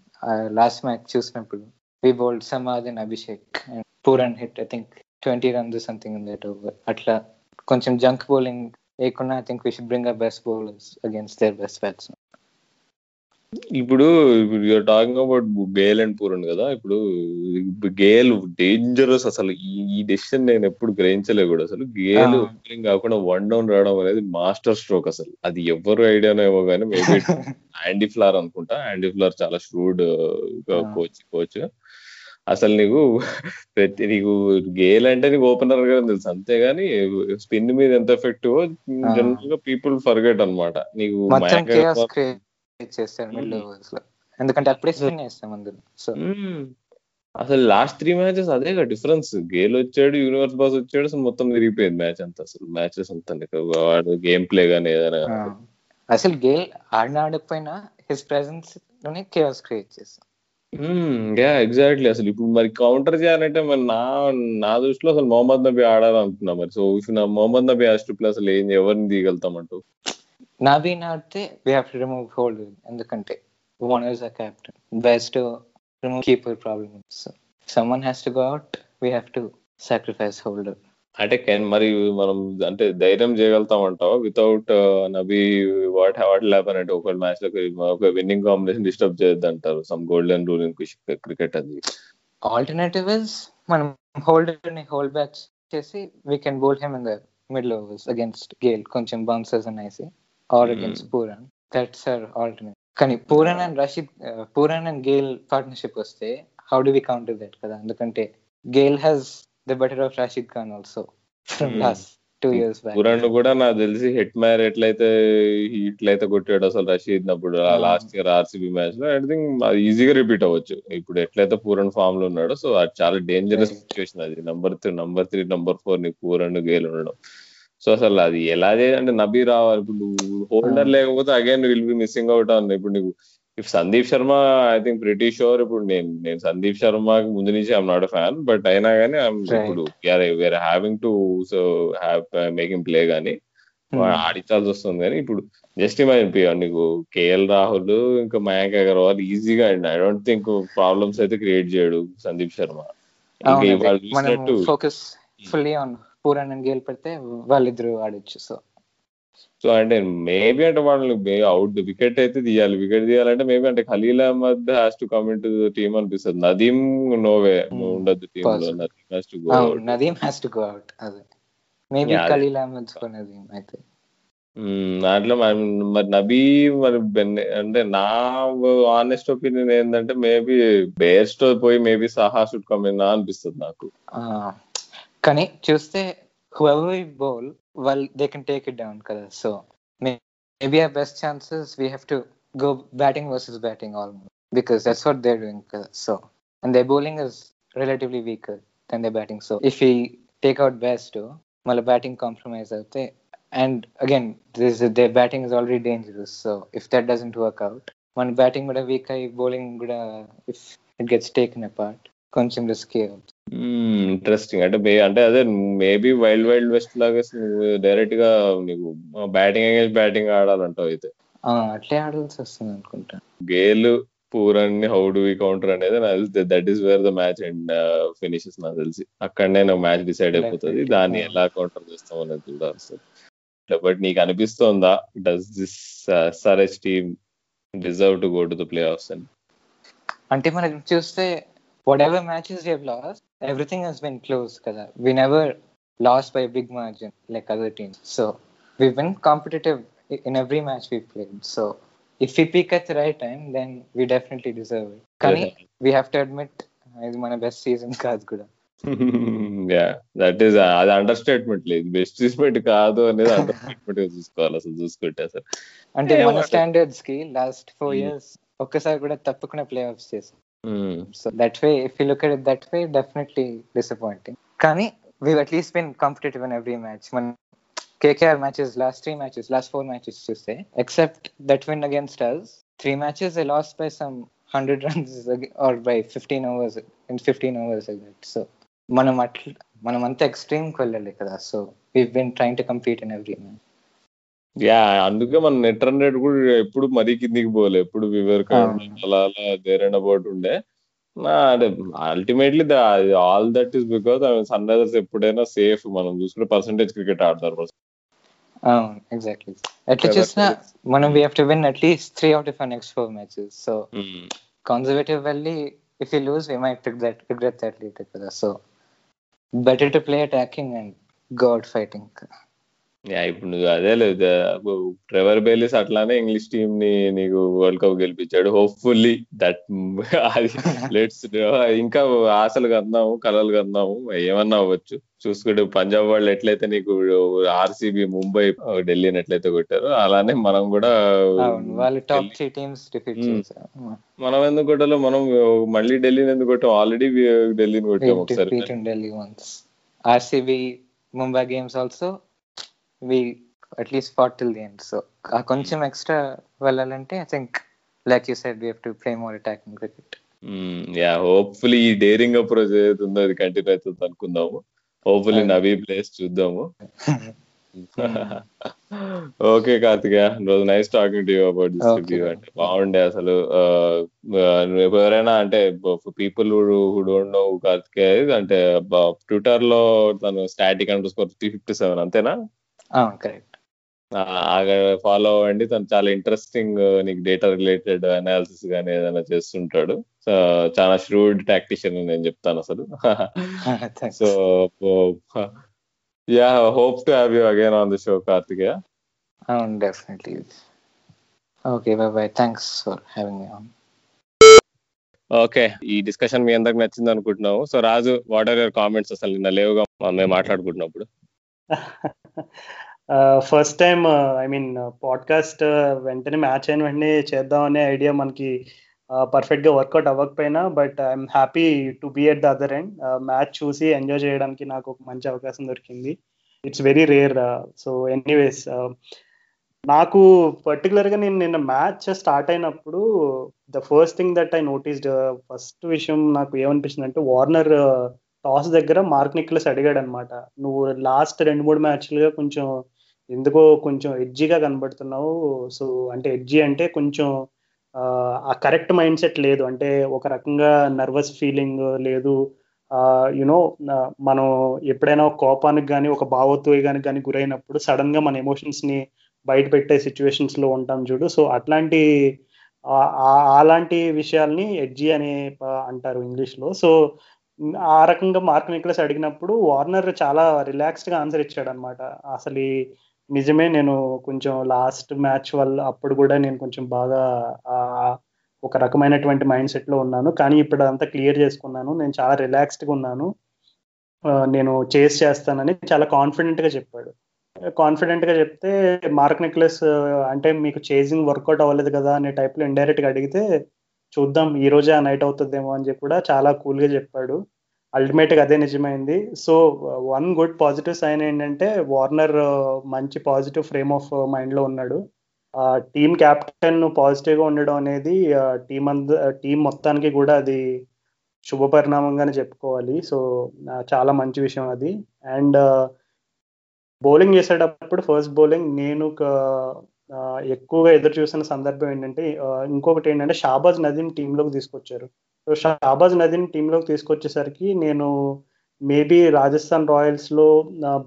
last match చూసినప్పుడు we bowled Samad and Abhishek and Pooran hit I think twenty runs something in that over అట్లా కొంచెం junk bowling లేకుండా I think we should bring a best bowlers against their best bats ఇప్పుడు you're talking about Gayle and Pooran కదా ఇప్పుడు Gayle dangerous అసలు. ఈ decision నేను ఎప్పుడు గ్రహించలే కూడా అసలు. గేల్. ఓపెనింగ్ కాకుండా వన్ డౌన్ రావడం అనేది మాస్టర్ స్ట్రోక్ అసలు. అది ఎవరు ఐడియానో ఏమో కానీ మేబీ యాండీ ఫ్లార్ అనుకుంటా. యాండీ ఫ్లార్ చాలా ష్రూడ్. కోచ్ కోచ్ అసలు నీకు ప్రతి నీకు గేల్ అంటే నీకు ఓపెనర్గా తెలుసు? అంతేగాని స్పిన్ మీద ఎంత ఎఫెక్టివ్. జనరల్గా పీపుల్ ఫర్గెట్ అన్నమాట. నీకు మిడిల్. ఓవర్స్లో ఎందుకంటే అప్పుడే స్పిన్ చేస్తాం అందులో. సో. అసలు లాస్ట్ త్రీ మ్యాచెస్ అదేగా డిఫరెన్స్. గేల్ వచ్చాడు యూనివర్స్ బాస్ వచ్చాడు అసలు మొత్తం విరిగిపోయింది మ్యాచ్ అంతా. అసలు మ్యాచెస్ అంతా వాడు గేమ్ ప్లే గానీ ఏదైనా. అసలు గేల్ ఆడిన ఆడకపోయినా హిస్ ప్రెసెన్స్లోనే కేయాస్ క్రియేట్ చేస్తాం. యా ఎగ్జాక్ట్లీ అసలు ఇప్పుడు మరి కౌంటర్ చేయాలంటే మరి నా నా దృష్టిలో అసలు మొహమ్మద్ నబీ ఆడాలనుకున్నా మరి. సో ఇఫ్ నా మొహమ్మద్ నబీ టు ప్లే అసలు ఏం ఎవరిని తీయగలుగుతామంటూ. నవీన్ ఆడితే we have to remove hold ఎందుకంటే one is a captain best remove keeper problem so someone has to go out we have to sacrifice Holder అంటే కెన్ మరి మనం అంటే ధైర్యం చేయగలుగుతామంటావా? Without Nabi what what happen అంటే ఒక మ్యాచ్లో ఒక విన్నింగ్ కాంబినేషన్ డిస్టర్బ్ చేయొద్దు అంటారు some golden rule in cricket అది ఆల్టర్నేటివ్ ఇస్ మనం హోల్డర్ని హోల్డ్ బ్యాక్ చేసి we can bowl him in the middle overs against Gayle కొంచెం బౌన్సర్స్ అనేసి. Or. Against Pooran. That's our alternate కానీ Pooran and Rashid Pooran and Gayle partnership వస్తే how do we counter that కదా? ఎందుకంటే Gayle has the better of Rashid Khan also from. Last two years Pooran కూడా నాకు తెలిసి hit మ్యార్ ఎట్లయితే ఇట్లయితే కొట్టాడు అసలు రషీద్ అప్పుడు. లాస్ట్ ఇయర్ ఆర్సీబీ మ్యాచ్లో ఐ థింక్ అది ఈజీగా రిపీట్ అవ్వచ్చు. ఇప్పుడు ఎట్లయితే పూరణ్ ఫామ్లో ఉన్నాడో సో అది చాలా డేంజరస్. సిచ్యువేషన్ అది. Number three number three number ఫోర్ని Pooran Gayle ఉండడం. సో అసలు అది ఎలా చేయాలంటే నబీ రావాలి. ఇప్పుడు నువ్వు హోల్డర్. లేకపోతే again will be missing out అన్న ఇప్పుడు నీకు if Sandeep Sharma I think pretty sure ఇప్పుడు నేను నేను సందీప్ శర్మ ముందు నుంచి ఐఎమ్ నాట్ ఫ్యాన్ బట్ అయినా కానీ. ఇప్పుడు where having to so have making play గానీ ఆడించాల్సి వస్తుంది కానీ ఇప్పుడు జస్ట్ ఇమాజిన్ నీకు కేఎల్ రాహుల్ ఇంకా మయాంక్ అగర్వాల్ ఈజీగా ఐ డోంట్ థింక్ ప్రాబ్లమ్స్ అయితే క్రియేట్ చేయడు సందీప్ శర్మ ఇంకా ఇవాళ చూసినట్టు focus fully on Pooran and Gayle పెడితే వాళ్ళిద్దరు ఆడొచ్చు సో సో అంటే మేబీ అంటే వాళ్ళని అవుట్ వికెట్ అయితే తీయాలి. వికెట్ తీయాలంటే మేబీ అంటే Khaleel Ahmed has to come to team అనిపిస్తుంది. Nadeem no way Hmm. ఉండదు టీమ్లో. Possible. Nadeem has to go Nadeem has to go out అదే. మేబీ. ఖలీల్ అహ్మద్ నదీం అయితే. దాంట్లో మరి నబీ మరి అంటే నా ఆనెస్ట్ ఒపీనియన్ ఏంటంటే మేబీ బేర్స్తో పోయి మేబీ సహా షుడ్ కమ్ అనిపిస్తుంది నాకు. కానీ చూస్తే హువెవర్ బౌల్ వాళ్ళు they can take it down కదా so maybe a best chances we have to go batting versus batting almost because that's what they're doing కదా so and they bowling is relatively weaker than they batting so if we take out best మళ్ళీ batting compromise అవుతే and again this they batting is already dangerous so if that doesn't work out మన batting కూడా week అయ్యి bowling కూడా if it gets taken apart కొంచెం risky అవుతుంది interesting అంటే మే- అంటే అదే మేబీ వైల్డ్ వైల్డ్ వెస్ట్ లాగా నువ్వు డైరెక్ట్గా నీకు బ్యాటింగ్ అగేన్స్ బ్యాటింగ్ ఆడాలంటావు అయితే. అట్లే ఆడాల్సి వస్తుంది అనుకుంటా. Gayle Pooran how do we counter అనేది నాకు తెలిసి that is where the match and finishes నాకు తెలిసి. అక్కడనే నాకు మ్యాచ్ డిసైడ్ అయిపోతుంది. దాన్ని. ఎలా కౌంటర్ చేస్తాం అనేది చూడాల్సి బట్ నీకు అనిపిస్తోందా? Does this SRH team deserve to go to the playoffs అని? అంటే మనం చూస్తే whatever matches have lost everything has been close కదా. We never lose by big margin like other teams so we win competitive in every match we played so if we peak at the right time then we definitely deserve it కానీ we have to admit ఇది మన best season కాదు కూడా. Yeah that is అది understatement లేదు best statement కాదు అనేది under స్టేట్మెంట్గా చూసుకోవాలి అసలు చూసుకుంటే అసలు. అంటే మన స్టాండర్డ్స్కి లాస్ట్ ఫోర్. ఇయర్స్ ఒక్కసారి కూడా తప్పకుండా ప్లే ఆఫ్స్ చేసాం. so that way if you look at that way definitely disappointing కానీ we at least been competitive in every match మన KKR matches last three matches last four matches చూస్తే except that win against us three matches I lost by some hundred runs or by fifteen overs in fifteen overs so మనం అట్లా మనం అంత extreme కి వెళ్ళాలి కదా so we been trying to compete in every match yeah అందుకే మన net run rate కూడా ఎప్పుడు మరీ కిందికి పోలే. ఎప్పుడు వివర్. అలా అలా దేర్ అండ్ అబౌట్ ఉండే అంటే ultimately all that is because Sunrisers ఎప్పుడైనా సేఫ్ మనం చూసుకుంటే పర్సంటేజ్ క్రికెట్ ఆడతారు ఎగ్జాక్ట్లీ ఎట్లా చూసినా. మనం we have to win at least three out of next four matches so conservative వెళ్ళి lose we might regret, regret that later కదా సో attacking and go out fighting. Yeah ఇప్పుడు నువ్వు అదే లేదు ట్రెవర్ బేలిస్ అట్లానే ఇంగ్లీష్ టీమ్ని నీకు వరల్డ్ కప్ గెలిపించాడు హోప్ఫుల్లీ దట్ అది లెట్స్ ఇంకా ఆశలు కన్నాము కలలు కన్నాము ఏమన్నా అవ్వచ్చు. చూసుకుంటే పంజాబ్ వాళ్ళు ఎట్లయితే నీకు ఆర్సీబీ ముంబై ఢిల్లీని ఎట్లయితే కొట్టారో అలానే మనం కూడా ఢిల్లీ- మనం ఎందుకు కొట్టాలో మనం మళ్ళీ ఢిల్లీని ఎందుకు కొట్టాం? ఆల్రెడీ ఢిల్లీని కొట్టాం ఒకసారి. defeat in Delhi once. Least fought till the end. So ఆ కొంచెం ఎక్స్ట్రా వెళ్ళాలంటే I think like you said we have to play more attacking cricket yeah hopefully ఈ డేరింగ్ అప్రోచ్ ఏదైతే ఉందో అది కంటిన్యూ అవుతుంది అనుకుందాము. హోప్ఫుల్లీ. నవీ ప్లేస్ చూద్దాము. ఓకే కార్తికేయ రోజు nice talking to about this. Review అంటే బాగుండే అసలు. ఎవరైనా అంటే people who don't know Karthikeya అంటే ట్విట్టర్లో తను static underscore three fifty seven అంతేనా? కరెక్ట్ ఫాలో అవ్వండి. తను చాలా ఇంట్రెస్టింగ్ నీకు డేటా రిలేటెడ్ అనాలిసిస్ గానీ ఏదైనా చేస్తుంటాడు. సో చాలా ష్రూడ్ టాక్టిషియన్ నేను చెప్తాను అసలు. So yeah hope to have you again on the show Karthikeya అవును definitely okay bye bye thanks for having me on okay ఈ డిస్కషన్ మీ అందరికి నచ్చింది అనుకుంటున్నాము. So Raju what are your comments అసలు నిన్న లేవుగా మేము మాట్లాడుకుంటున్నప్పుడు. First time I mean podcast వెంటనే మ్యాచ్ అయిన వెంటనే చేద్దాం అనే ఐడియా మనకి uh, పర్ఫెక్ట్గా వర్కౌట్ అవ్వకపోయినా but I'm happy to be at the other end match చూసి ఎంజాయ్ చేయడానికి నాకు ఒక మంచి అవకాశం దొరికింది. It's very rare so anyways నాకు పర్టికులర్గా నేను నిన్న మ్యాచ్ స్టార్ట్ అయినప్పుడు the first thing that I noticed first విషయం నాకు ఏమనిపించింది అంటే వార్నర్ టాస్ uh, దగ్గర మార్క్ నిక్లస్ అడిగాడు అనమాట నువ్వు లాస్ట్ రెండు మూడు మ్యాచ్లుగా కొంచెం ఎందుకో కొంచెం ఎడ్జీగా కనబడుతున్నావు. సో అంటే ఎడ్జీ అంటే కొంచెం ఆ కరెక్ట్ మైండ్ సెట్ లేదు. అంటే ఒక రకంగా నర్వస్ ఫీలింగ్ లేదు. యునో మనం ఎప్పుడైనా కోపానికి కానీ ఒక భావోద్వేగానికి కానీ గురైనప్పుడు సడన్గా మన ఎమోషన్స్ని బయట పెట్టే సిచ్యువేషన్స్లో ఉంటాం చూడు. సో అట్లాంటి అలాంటి విషయాల్ని ఎడ్జీ అని అంటారు ఇంగ్లీష్లో. సో ఆ రకంగా మార్క్ నిక్లస్ అడిగినప్పుడు వార్నర్ చాలా రిలాక్స్డ్గా ఆన్సర్ ఇచ్చాడు అనమాట అసలు నిజమే నేను కొంచెం లాస్ట్ మ్యాచ్ వల్ల అప్పుడు కూడా నేను కొంచెం బాగా ఒక రకమైనటువంటి మైండ్ సెట్లో ఉన్నాను. కానీ ఇప్పుడు అదంతా క్లియర్ చేసుకున్నాను. నేను చాలా రిలాక్స్డ్గా ఉన్నాను. నేను చేస్ చేస్తానని చాలా కాన్ఫిడెంట్గా చెప్పాడు. కాన్ఫిడెంట్గా చెప్తే మార్క్ నెక్లెస్ అంటే మీకు చేసింగ్ వర్కౌట్ అవ్వలేదు కదా అనే టైప్లో ఇండైరెక్ట్గా అడిగితే చూద్దాం ఈ రోజే ఆ నైట్ అవుతుందేమో అని చెప్పి కూడా చాలా కూల్గా చెప్పాడు. అల్టిమేట్గా అదే నిజమైంది. So one good positive sign ఏంటంటే వార్నర్ మంచి పాజిటివ్ ఫ్రేమ్ ఆఫ్ మైండ్లో ఉన్నాడు. టీమ్ క్యాప్టెన్ పాజిటివ్గా ఉండడం అనేది టీం అంద టీం మొత్తానికి కూడా అది శుభ పరిణామంగానే చెప్పుకోవాలి. సో చాలా మంచి విషయం అది. అండ్ బౌలింగ్ చేసేటప్పుడు ఫస్ట్ బౌలింగ్ నేను ఎక్కువగా ఎదురు చూసిన సందర్భం ఏంటంటే ఇంకొకటి ఏంటంటే షాబాజ్ నదీం టీంలోకి తీసుకొచ్చారు. సో షాబాజ్ నదిని టీంలోకి తీసుకొచ్చేసరికి నేను maybe Rajasthan రాయల్స్లో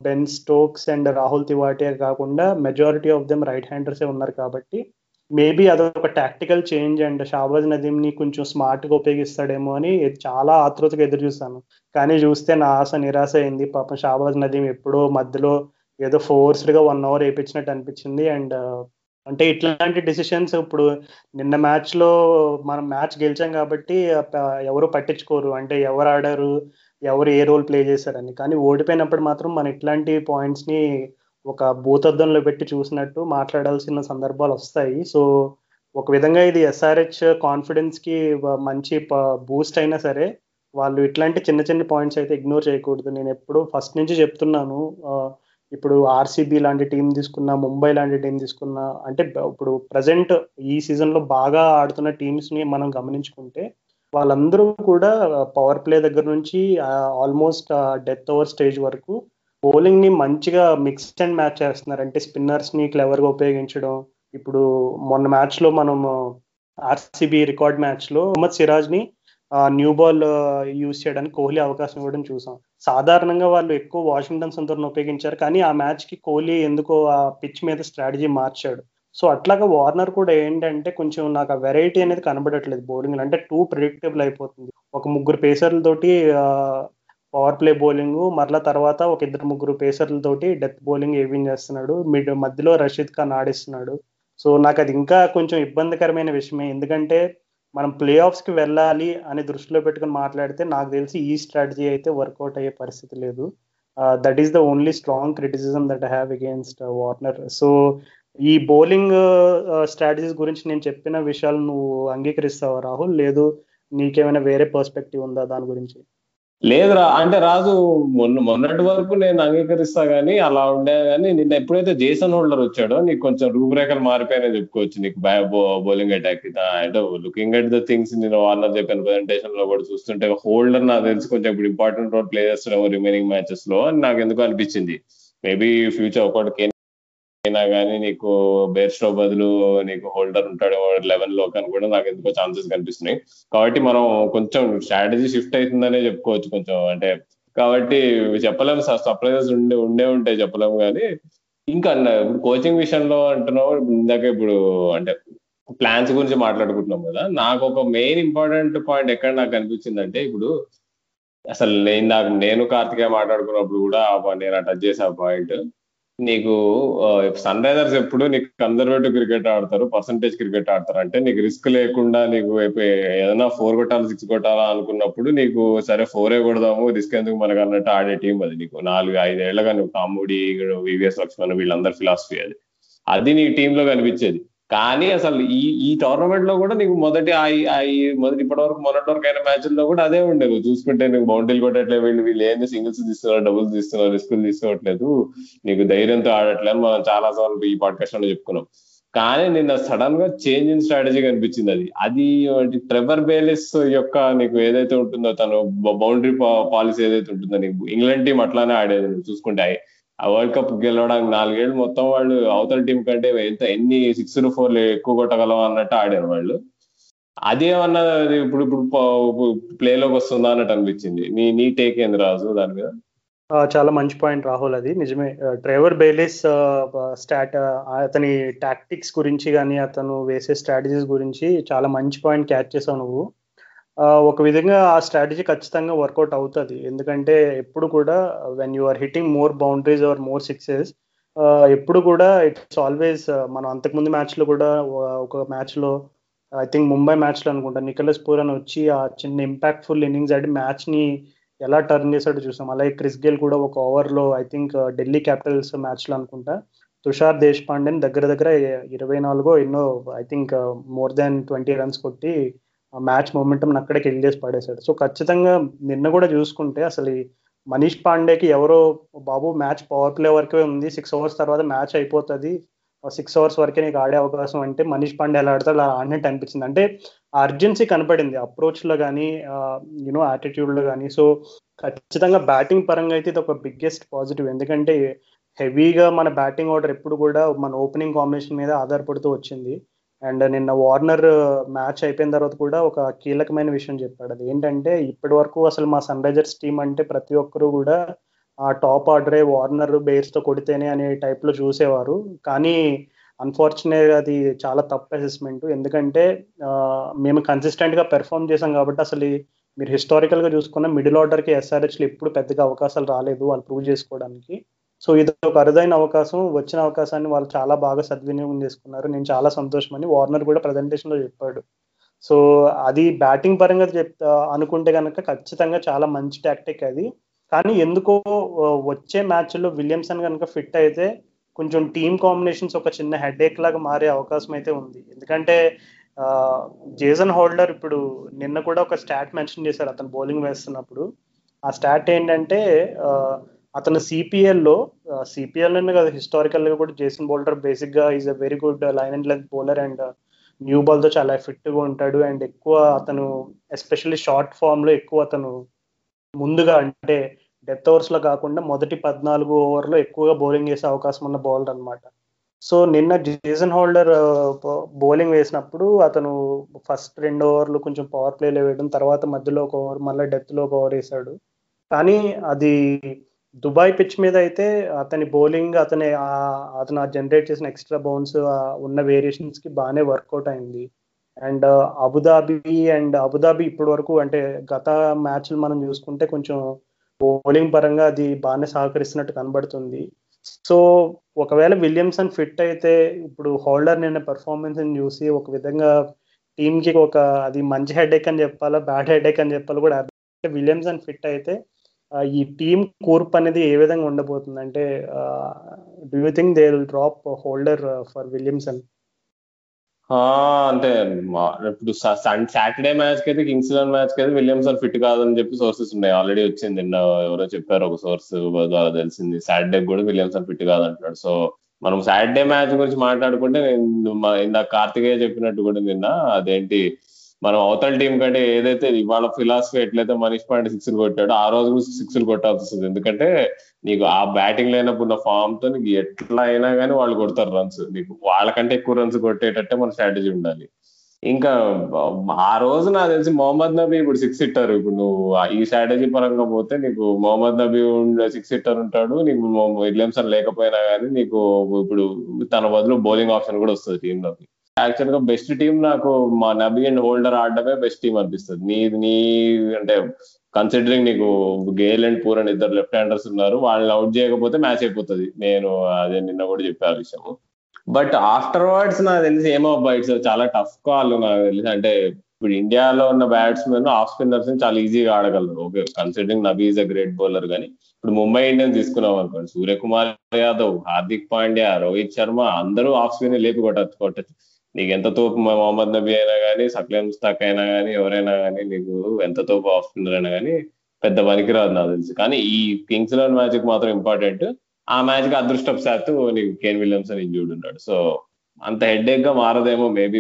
Ben Stokes and Rahul Tewatia కాకుండా మెజారిటీ ఆఫ్ దెమ్ రైట్ హ్యాండర్సే ఉన్నారు కాబట్టి మేబీ అదొక టాక్టికల్ చేంజ్ అండ్ షాబాజ్ నదీమ్ని కొంచెం స్మార్ట్గా ఉపయోగిస్తాడేమో అని చాలా ఆతృతగా ఎదురు చూస్తాను కానీ చూస్తే నా ఆశ నిరాశ అయింది. పాపం షాబాజ్ నదీం ఎప్పుడో మధ్యలో ఏదో ఫోర్స్డ్గా వన్ అవర్ వేయించినట్టు అనిపించింది. అండ్ అంటే ఇట్లాంటి డిసిషన్స్ ఇప్పుడు నిన్న మ్యాచ్లో మనం మ్యాచ్ గెలిచాం కాబట్టి ఎవరు పట్టించుకోరు. అంటే ఎవరు ఆడారు ఎవరు ఏ రోల్ ప్లే చేశారని. కానీ ఓడిపోయినప్పుడు మాత్రం మనం ఇట్లాంటి పాయింట్స్ని ఒక భూతద్దంలో పెట్టి చూసినట్టు మాట్లాడాల్సిన సందర్భాలు వస్తాయి. సో ఒక విధంగా ఇది ఎస్ఆర్హెచ్ కాన్ఫిడెన్స్కి మంచి బూస్ట్ అయినా సరే వాళ్ళు ఇట్లాంటి చిన్న చిన్న పాయింట్స్ అయితే ఇగ్నోర్ చేయకూడదు. నేను ఎప్పుడు ఫస్ట్ నుంచి చెప్తున్నాను. ఇప్పుడు ఆర్సీబీ లాంటి టీం తీసుకున్నా ముంబై లాంటి టీం తీసుకున్నా అంటే ఇప్పుడు ప్రజెంట్ ఈ సీజన్లో బాగా ఆడుతున్న టీమ్స్ని మనం గమనించుకుంటే వాళ్ళందరూ కూడా పవర్ ప్లే దగ్గర నుంచి ఆల్మోస్ట్ డెత్ ఓవర్ స్టేజ్ వరకు బౌలింగ్ని మంచిగా మిక్స్ అండ్ మ్యాచ్ చేస్తున్నారు. అంటే స్పిన్నర్స్ని క్లెవర్గా ఉపయోగించడం. ఇప్పుడు మొన్న మ్యాచ్లో మనం ఆర్సీబీ రికార్డ్ మ్యాచ్లో మొహమ్మద్ సిరాజ్ని న్యూ బాల్ యూజ్ చేయడానికి కోహ్లీ అవకాశం ఇవ్వడం చూసాం. సాధారణంగా వాళ్ళు ఎక్కువ వాషింగ్టన్ సుందర్ని ఉపయోగించారు కానీ ఆ మ్యాచ్కి కోహ్లీ ఎందుకో ఆ పిచ్ మీద స్ట్రాటజీ మార్చాడు. సో అట్లాగా వార్నర్ కూడా ఏంటంటే కొంచెం నాకు ఆ వెరైటీ అనేది కనబడట్లేదు బౌలింగ్ అంటే టూ ప్రిడిక్టబుల్ అయిపోతుంది. ఒక ముగ్గురు పేసర్లతోటి పవర్ ప్లే బౌలింగ్ మరలా తర్వాత ఒక ఇద్దరు ముగ్గురు పేసర్లతోటి డెత్ బౌలింగ్ ఏవింగ్ చేస్తున్నాడు. మిడ్ మధ్యలో రషీద్ ఖాన్ ఆడిస్తున్నాడు. సో నాకు అది ఇంకా కొంచెం ఇబ్బందికరమైన విషయమే. ఎందుకంటే మనం ప్లే ఆఫ్స్కి వెళ్ళాలి అని దృష్టిలో పెట్టుకుని మాట్లాడితే నాకు తెలిసి ఈ స్ట్రాటజీ అయితే వర్కౌట్ అయ్యే పరిస్థితి లేదు. That is the only strong criticism that I have against Warner so ఈ బౌలింగ్ స్ట్రాటజీస్ uh, uh, గురించి నేను చెప్పిన విషయాలు నువ్వు అంగీకరిస్తావా రాహుల్? లేదు నీకేమైనా వేరే పర్స్పెక్టివ్ ఉందా దాని గురించి? లేదురా అంటే రాజు మొన్న మొన్నటి వరకు నేను అంగీకరిస్తా గానీ అలా ఉండే కానీ నిన్న ఎప్పుడైతే జేసన్ హోల్డర్ వచ్చాడో నీకు కొంచెం రూపురేఖలు మారిపోయాయని చెప్పుకోవచ్చు నీకు. బౌలింగ్ అటాక్ అంటే లుకింగ్ అట్ ద థింగ్స్ నేను వార్నర్ చెప్పిన ప్రెజెంటేషన్లో కూడా చూస్తుంటే హోల్డర్ నాకు తెలిసి కొంచెం ఇప్పుడు ఇంపార్టెంట్ రోల్ ప్లే చేస్తున్నాము రిమైనింగ్ మ్యాచెస్లో అని నాకు ఎందుకు అనిపించింది. మేబీ ఫ్యూచర్ ఒకటి అయినా కానీ నీకు బేర్స్టో బదులు నీకు హోల్డర్ ఉంటాడు లెవెన్లో కానీ కూడా నాకు ఎందుకో ఛాన్సెస్ కనిపిస్తున్నాయి. కాబట్టి మనం కొంచెం స్ట్రాటజీ షిఫ్ట్ అవుతుందనే చెప్పుకోవచ్చు కొంచెం. అంటే కాబట్టి చెప్పలేము సర్ప్రైజెస్ ఉండే ఉండే ఉంటాయి చెప్పలేము కానీ ఇంకా ఇప్పుడు కోచింగ్ విషయంలో అంటున్నావు ఇందాక ఇప్పుడు అంటే ప్లాన్స్ గురించి మాట్లాడుకుంటున్నాం కదా. నాకు ఒక మెయిన్ ఇంపార్టెంట్ పాయింట్ ఎక్కడ నాకు అనిపించిందంటే ఇప్పుడు అసలు నేను నాకు నేను కార్తికే మాట్లాడుకున్నప్పుడు కూడా నేను టచ్ చేసే ఆ పాయింట్ నీకు సన్ రైజర్స్ ఎప్పుడు నీకు కన్జర్వేటివ్ క్రికెట్ ఆడతారు పర్సంటేజ్ క్రికెట్ ఆడతారు. అంటే నీకు రిస్క్ లేకుండా నీకు ఏదైనా ఫోర్ కొట్టాలి సిక్స్ కొట్టాలా అనుకున్నప్పుడు నీకు సరే ఫోరే కొడదాము రిస్క్ ఎందుకు మనకు అన్నట్టు ఆడే టీం అది నీకు. నాలుగు ఐదేళ్ళగా నువ్వు కాముడి వివిఎస్ లక్ష్మణ్ వీళ్ళందరి ఫిలాసఫీ అది. అది నీ టీంలో కనిపించేది. కానీ అసలు ఈ ఈ టోర్నమెంట్లో కూడా నీకు మొదటి మొదటి ఇప్పటి వరకు మొదటి వరకు అయిన మ్యాచ్లో కూడా అదే ఉండే. నువ్వు చూసుకుంటే నీకు బౌండరీలు కొట్టట్లేదు వీళ్ళు వీళ్ళు ఏంది సింగిల్స్ తీస్తున్నారు డబుల్స్ తీస్తున్నారు రిస్కులు తీసుకోవట్లేదు. నీకు ధైర్యంతో ఆడట్లేదు. మనం చాలా సార్లు ఈ పాడ్కాస్ట్లో చెప్పుకున్నాం. కానీ నిన్న సడన్గా చేంజ్ ఇన్ స్ట్రాటజీ కనిపించింది అది. అది ట్రెవర్ బేలిస్ యొక్క నీకు ఏదైతే ఉంటుందో తను బౌండరీ పాలసీ ఏదైతే ఉంటుందో నీకు ఇంగ్లాండ్ టీం అట్లానే ఆడేది. చూసుకుంటే ఆ వరల్డ్ కప్ గెలవడానికి నాలుగేళ్ళు మొత్తం వాళ్ళు అవతల టీం కంటే ఎంత ఎన్ని సిక్స్ ఫోర్లు ఎక్కువ కొట్టగలం అన్నట్టు ఆడారు వాళ్ళు. అదేమన్నా ఇప్పుడు ఇప్పుడు ప్లేలోకి వస్తుందా అన్నట్టు అనిపించింది. నీ నీ టేక్ ఏంది రాజు దాని మీద? చాలా మంచి పాయింట్ రాహుల్ అది. నిజమే. డ్రైవర్ బేలిస్ స్టాట్ అతని టాక్టిక్స్ గురించి కానీ అతను వేసే స్ట్రాటజీస్ గురించి చాలా మంచి పాయింట్ క్యాచ్ చేసావు నువ్వు. ఒక విధంగా ఆ స్ట్రాటజీ ఖచ్చితంగా వర్కౌట్ అవుతుంది. ఎందుకంటే ఎప్పుడు కూడా when you are hitting more boundaries or more sixes ఎప్పుడు కూడా ఇట్స్ ఆల్వేస్ మనం అంతకుముందు మ్యాచ్లో కూడా ఒక మ్యాచ్లో ఐ థింక్ ముంబై మ్యాచ్లో అనుకుంటా నికలస్ పూరన్ వచ్చి ఆ చిన్న ఇంపాక్ట్ఫుల్ ఇన్నింగ్స్ ఆడి మ్యాచ్ని ఎలా టర్న్ చేశాడో చూసాం. అలాగే క్రిస్ గేల్ కూడా ఒక ఓవర్లో ఐ థింక్ ఢిల్లీ క్యాపిటల్స్ మ్యాచ్లో అనుకుంటా తుషార్ దేశపాండేని దగ్గర దగ్గర ఇరవై నాలుగో ఎన్నో I think more than twenty runs కొట్టి మ్యాచ్ మొమెంటం అక్కడికి వెళ్ళేసి పడేశాడు. సో ఖచ్చితంగా నిన్న కూడా చూసుకుంటే అసలు మనీష్ పాండేకి ఎవరో బాబు మ్యాచ్ పవర్ ప్లే వరకే ఉంది. సిక్స్ అవర్స్ తర్వాత మ్యాచ్ అయిపోతుంది. సిక్స్ అవర్స్ వరకే నీకు ఆడే అవకాశం అంటే మనీష్ పాండే ఎలా ఆడతాడు అలా ఆడినట్టు అనిపించింది. అంటే అర్జెన్సీ కనపడింది. అప్రోచ్లో కానీ యూనో యాటిట్యూడ్లో కానీ సో ఖచ్చితంగా బ్యాటింగ్ పరంగా అయితే ఇది ఒక బిగ్గెస్ట్ పాజిటివ్ ఎందుకంటే హెవీగా మన బ్యాటింగ్ ఆర్డర్ ఎప్పుడు కూడా మన ఓపెనింగ్ కాంబినేషన్ మీద ఆధారపడుతూ వచ్చింది. అండ్ నిన్న వార్నర్ uh, మ్యాచ్ అయిపోయిన తర్వాత కూడా ఒక కీలకమైన విషయం చెప్పాడు. అది ఏంటంటే ఇప్పటి వరకు అసలు మా సన్ రైజర్స్ టీం అంటే ప్రతి ఒక్కరు కూడా ఆ టాప్ ఆర్డరే వార్నర్ బేర్స్తో కొడితేనే అనే టైప్లో చూసేవారు. కానీ అన్ఫార్చునేట్ అది చాలా తప్పు అసెస్మెంట్ ఎందుకంటే మేము కన్సిస్టెంట్గా పెర్ఫామ్ చేసాం కాబట్టి అసలు మీరు హిస్టారికల్గా చూసుకున్న మిడిల్ ఆర్డర్కి ఎస్ఆర్హెచ్లు ఎప్పుడు పెద్దగా అవకాశాలు రాలేదు. వాళ్ళు ప్రూవ్ చేసుకోవడానికి. సో ఇది ఒక అరుదైన అవకాశం వచ్చిన అవకాశాన్ని వాళ్ళు చాలా బాగా సద్వినియోగం చేసుకున్నారు. నేను చాలా సంతోషమని వార్నర్ కూడా ప్రజెంటేషన్లో చెప్పాడు. సో అది బ్యాటింగ్ పరంగా చెప్తా అనుకుంటే కనుక ఖచ్చితంగా చాలా మంచి టాక్టిక్ అది. కానీ ఎందుకో వచ్చే మ్యాచ్లో విలియమ్సన్ కనుక ఫిట్ అయితే కొంచెం టీమ్ కాంబినేషన్స్ ఒక చిన్న హెడేక్ లాగా మారే అవకాశం అయితే ఉంది. ఎందుకంటే జేసన్ హోల్డర్ ఇప్పుడు నిన్న కూడా ఒక స్టాట్ మెన్షన్ చేశారు అతను బౌలింగ్ వేస్తున్నప్పుడు. ఆ స్టాట్ ఏంటంటే అతను సిపిఎల్లో సిపిఎల్ అనే కదా హిస్టారికల్గా కూడా జేసన్ బౌల్డర్ బేసిక్గా is a very good line and length bowler and new బాల్తో చాలా ఫిట్గా ఉంటాడు. అండ్ ఎక్కువ అతను ఎస్పెషల్లీ షార్ట్ ఫామ్లో ఎక్కువ అతను ముందుగా అంటే డెత్ ఓవర్స్లో కాకుండా మొదటి పద్నాలుగు ఓవర్లో ఎక్కువగా బౌలింగ్ చేసే అవకాశం ఉన్న బౌలర్ అనమాట సో నిన్న జేసన్ హోల్డర్ బౌలింగ్ వేసినప్పుడు అతను ఫస్ట్ రెండు ఓవర్లు కొంచెం పవర్ ప్లేలో వేయడం తర్వాత మధ్యలో ఒక ఓవర్ మళ్ళీ డెత్లో ఒక ఓవర్ వేసాడు కానీ అది దుబాయ్ పిచ్ మీద అయితే అతని బౌలింగ్ అతని అతను జనరేట్ చేసిన ఎక్స్ట్రా బౌన్స్ ఉన్న వేరియేషన్స్కి బాగానే వర్కౌట్ అయింది. అండ్ అబుదాబి అండ్ అబుదాబి ఇప్పటి వరకు అంటే గత మ్యాచ్లు మనం చూసుకుంటే కొంచెం బౌలింగ్ పరంగా అది బాగానే సహకరిస్తున్నట్టు కనబడుతుంది. సో ఒకవేళ విలియమ్సన్ ఫిట్ అయితే ఇప్పుడు హోల్డర్ నిన్న పెర్ఫార్మెన్స్ చూసి ఒక విధంగా టీంకి ఒక అది మంచి హెడేక్ అని చెప్పాలా బ్యాడ్ హెడ్ఏక్ అని చెప్పాలి కూడా విలియమ్సన్ ఫిట్ అయితే ఈ టీం కూర్పు అనేది ఏ విధంగా ఉండబోతుంది? అంటే do you think they will drop Holder for Williamson అంటే ఇప్పుడు సాటర్డే మ్యాచ్కి అయితే కింగ్స్ ఇలెవన్ మ్యాచ్కి అయితే విలియమ్సన్ ఫిట్ కాదని చెప్పి సోర్సెస్ ఉన్నాయి. ఆల్రెడీ వచ్చింది. నిన్న ఎవరో చెప్పారు ఒక సోర్స్ ద్వారా తెలిసింది. సాటర్డే కూడా విలియమ్సన్ ఫిట్ కాదంటున్నాడు. సో మనం సాటర్డే మ్యాచ్ గురించి మాట్లాడుకుంటే ఇందాక కార్తికేయ చెప్పినట్టు కూడా నిన్న అదేంటి మనం అవతల టీం కంటే ఏదైతే ఇవాళ ఫిలాసఫీ ఎట్లయితే మనీష్ పాండే సిక్స్ కొట్టాడో ఆ రోజు కూడా సిక్స్ కొట్టాల్సి వస్తుంది ఎందుకంటే నీకు ఆ బ్యాటింగ్ లైనప్ ఉన్న ఫామ్తో నీకు ఎట్లా అయినా కానీ వాళ్ళు కొడతారు రన్స్ నీకు వాళ్ళకంటే ఎక్కువ రన్స్ కొట్టేటట్టే మన స్ట్రాటజీ ఉండాలి. ఇంకా ఆ రోజు నాకు తెలిసి మొహమ్మద్ నబీ ఇప్పుడు సిక్స్ ఇట్టారు ఇప్పుడు నువ్వు ఈ స్ట్రాటజీ పరంగా పోతే నీకు మొహమ్మద్ నబీ సిక్స్ ఇట్టర్ ఉంటాడు. నీకు విలియమ్సన్ లేకపోయినా కానీ నీకు ఇప్పుడు తన బదులు బౌలింగ్ ఆప్షన్ కూడా వస్తుంది టీంలోకి యాక్చువల్గా బెస్ట్ టీం నాకు మా నబీ అండ్ హోల్డర్ ఆడడమే బెస్ట్ టీం అనిపిస్తుంది. నీ నీ అంటే కన్సిడరింగ్ నీకు గేల్ అండ్ పూర్ అండ్ ఇద్దరు లెఫ్ట్ హ్యాండర్స్ ఉన్నారు వాళ్ళని అవుట్ చేయకపోతే మ్యాచ్ అయిపోతుంది. నేను అదే నిన్న కూడా చెప్పే ఆ విషయం బట్ ఆఫ్టర్ వర్డ్స్ నాకు తెలిసి ఏమో బైట్స్ చాలా టఫ్ కాల్ నాకు తెలిసి అంటే ఇప్పుడు ఇండియాలో ఉన్న బ్యాట్స్మెన్ ఆఫ్ స్పిన్నర్స్ చాలా ఈజీగా ఆడగలరు. Okay considering Nabi is a great bowler కానీ ఇప్పుడు ముంబై ఇండియన్స్ తీసుకున్నాం అనుకోండి సూర్యకుమార్ యాదవ్ హార్దిక్ పాండ్యా రోహిత్ శర్మ అందరూ ఆఫ్ స్పిన్ లేపి కొట్టచ్చు కొట్టచ్చు. నీకు ఎంత తోపు మొహమ్మద్ నబీ అయినా కానీ సక్లేం స్టాక్ అయినా కానీ ఎవరైనా కానీ నీకు ఎంత తోపు ఆఫ్ అయినా కానీ పెద్ద పనికిరాదు నాకు తెలుసు. కానీ ఈ కింగ్స్ లెవెన్ మ్యాచ్కి మాత్రం ఇంపార్టెంట్. ఆ మ్యాచ్కి అదృష్టపు శాత్తు నీకు కేన్ విలియమ్సన్ ఇంజూర్డ్ ఉన్నాడు. సో అంత హెడ్ఏక్గా మారదేమో మేబీ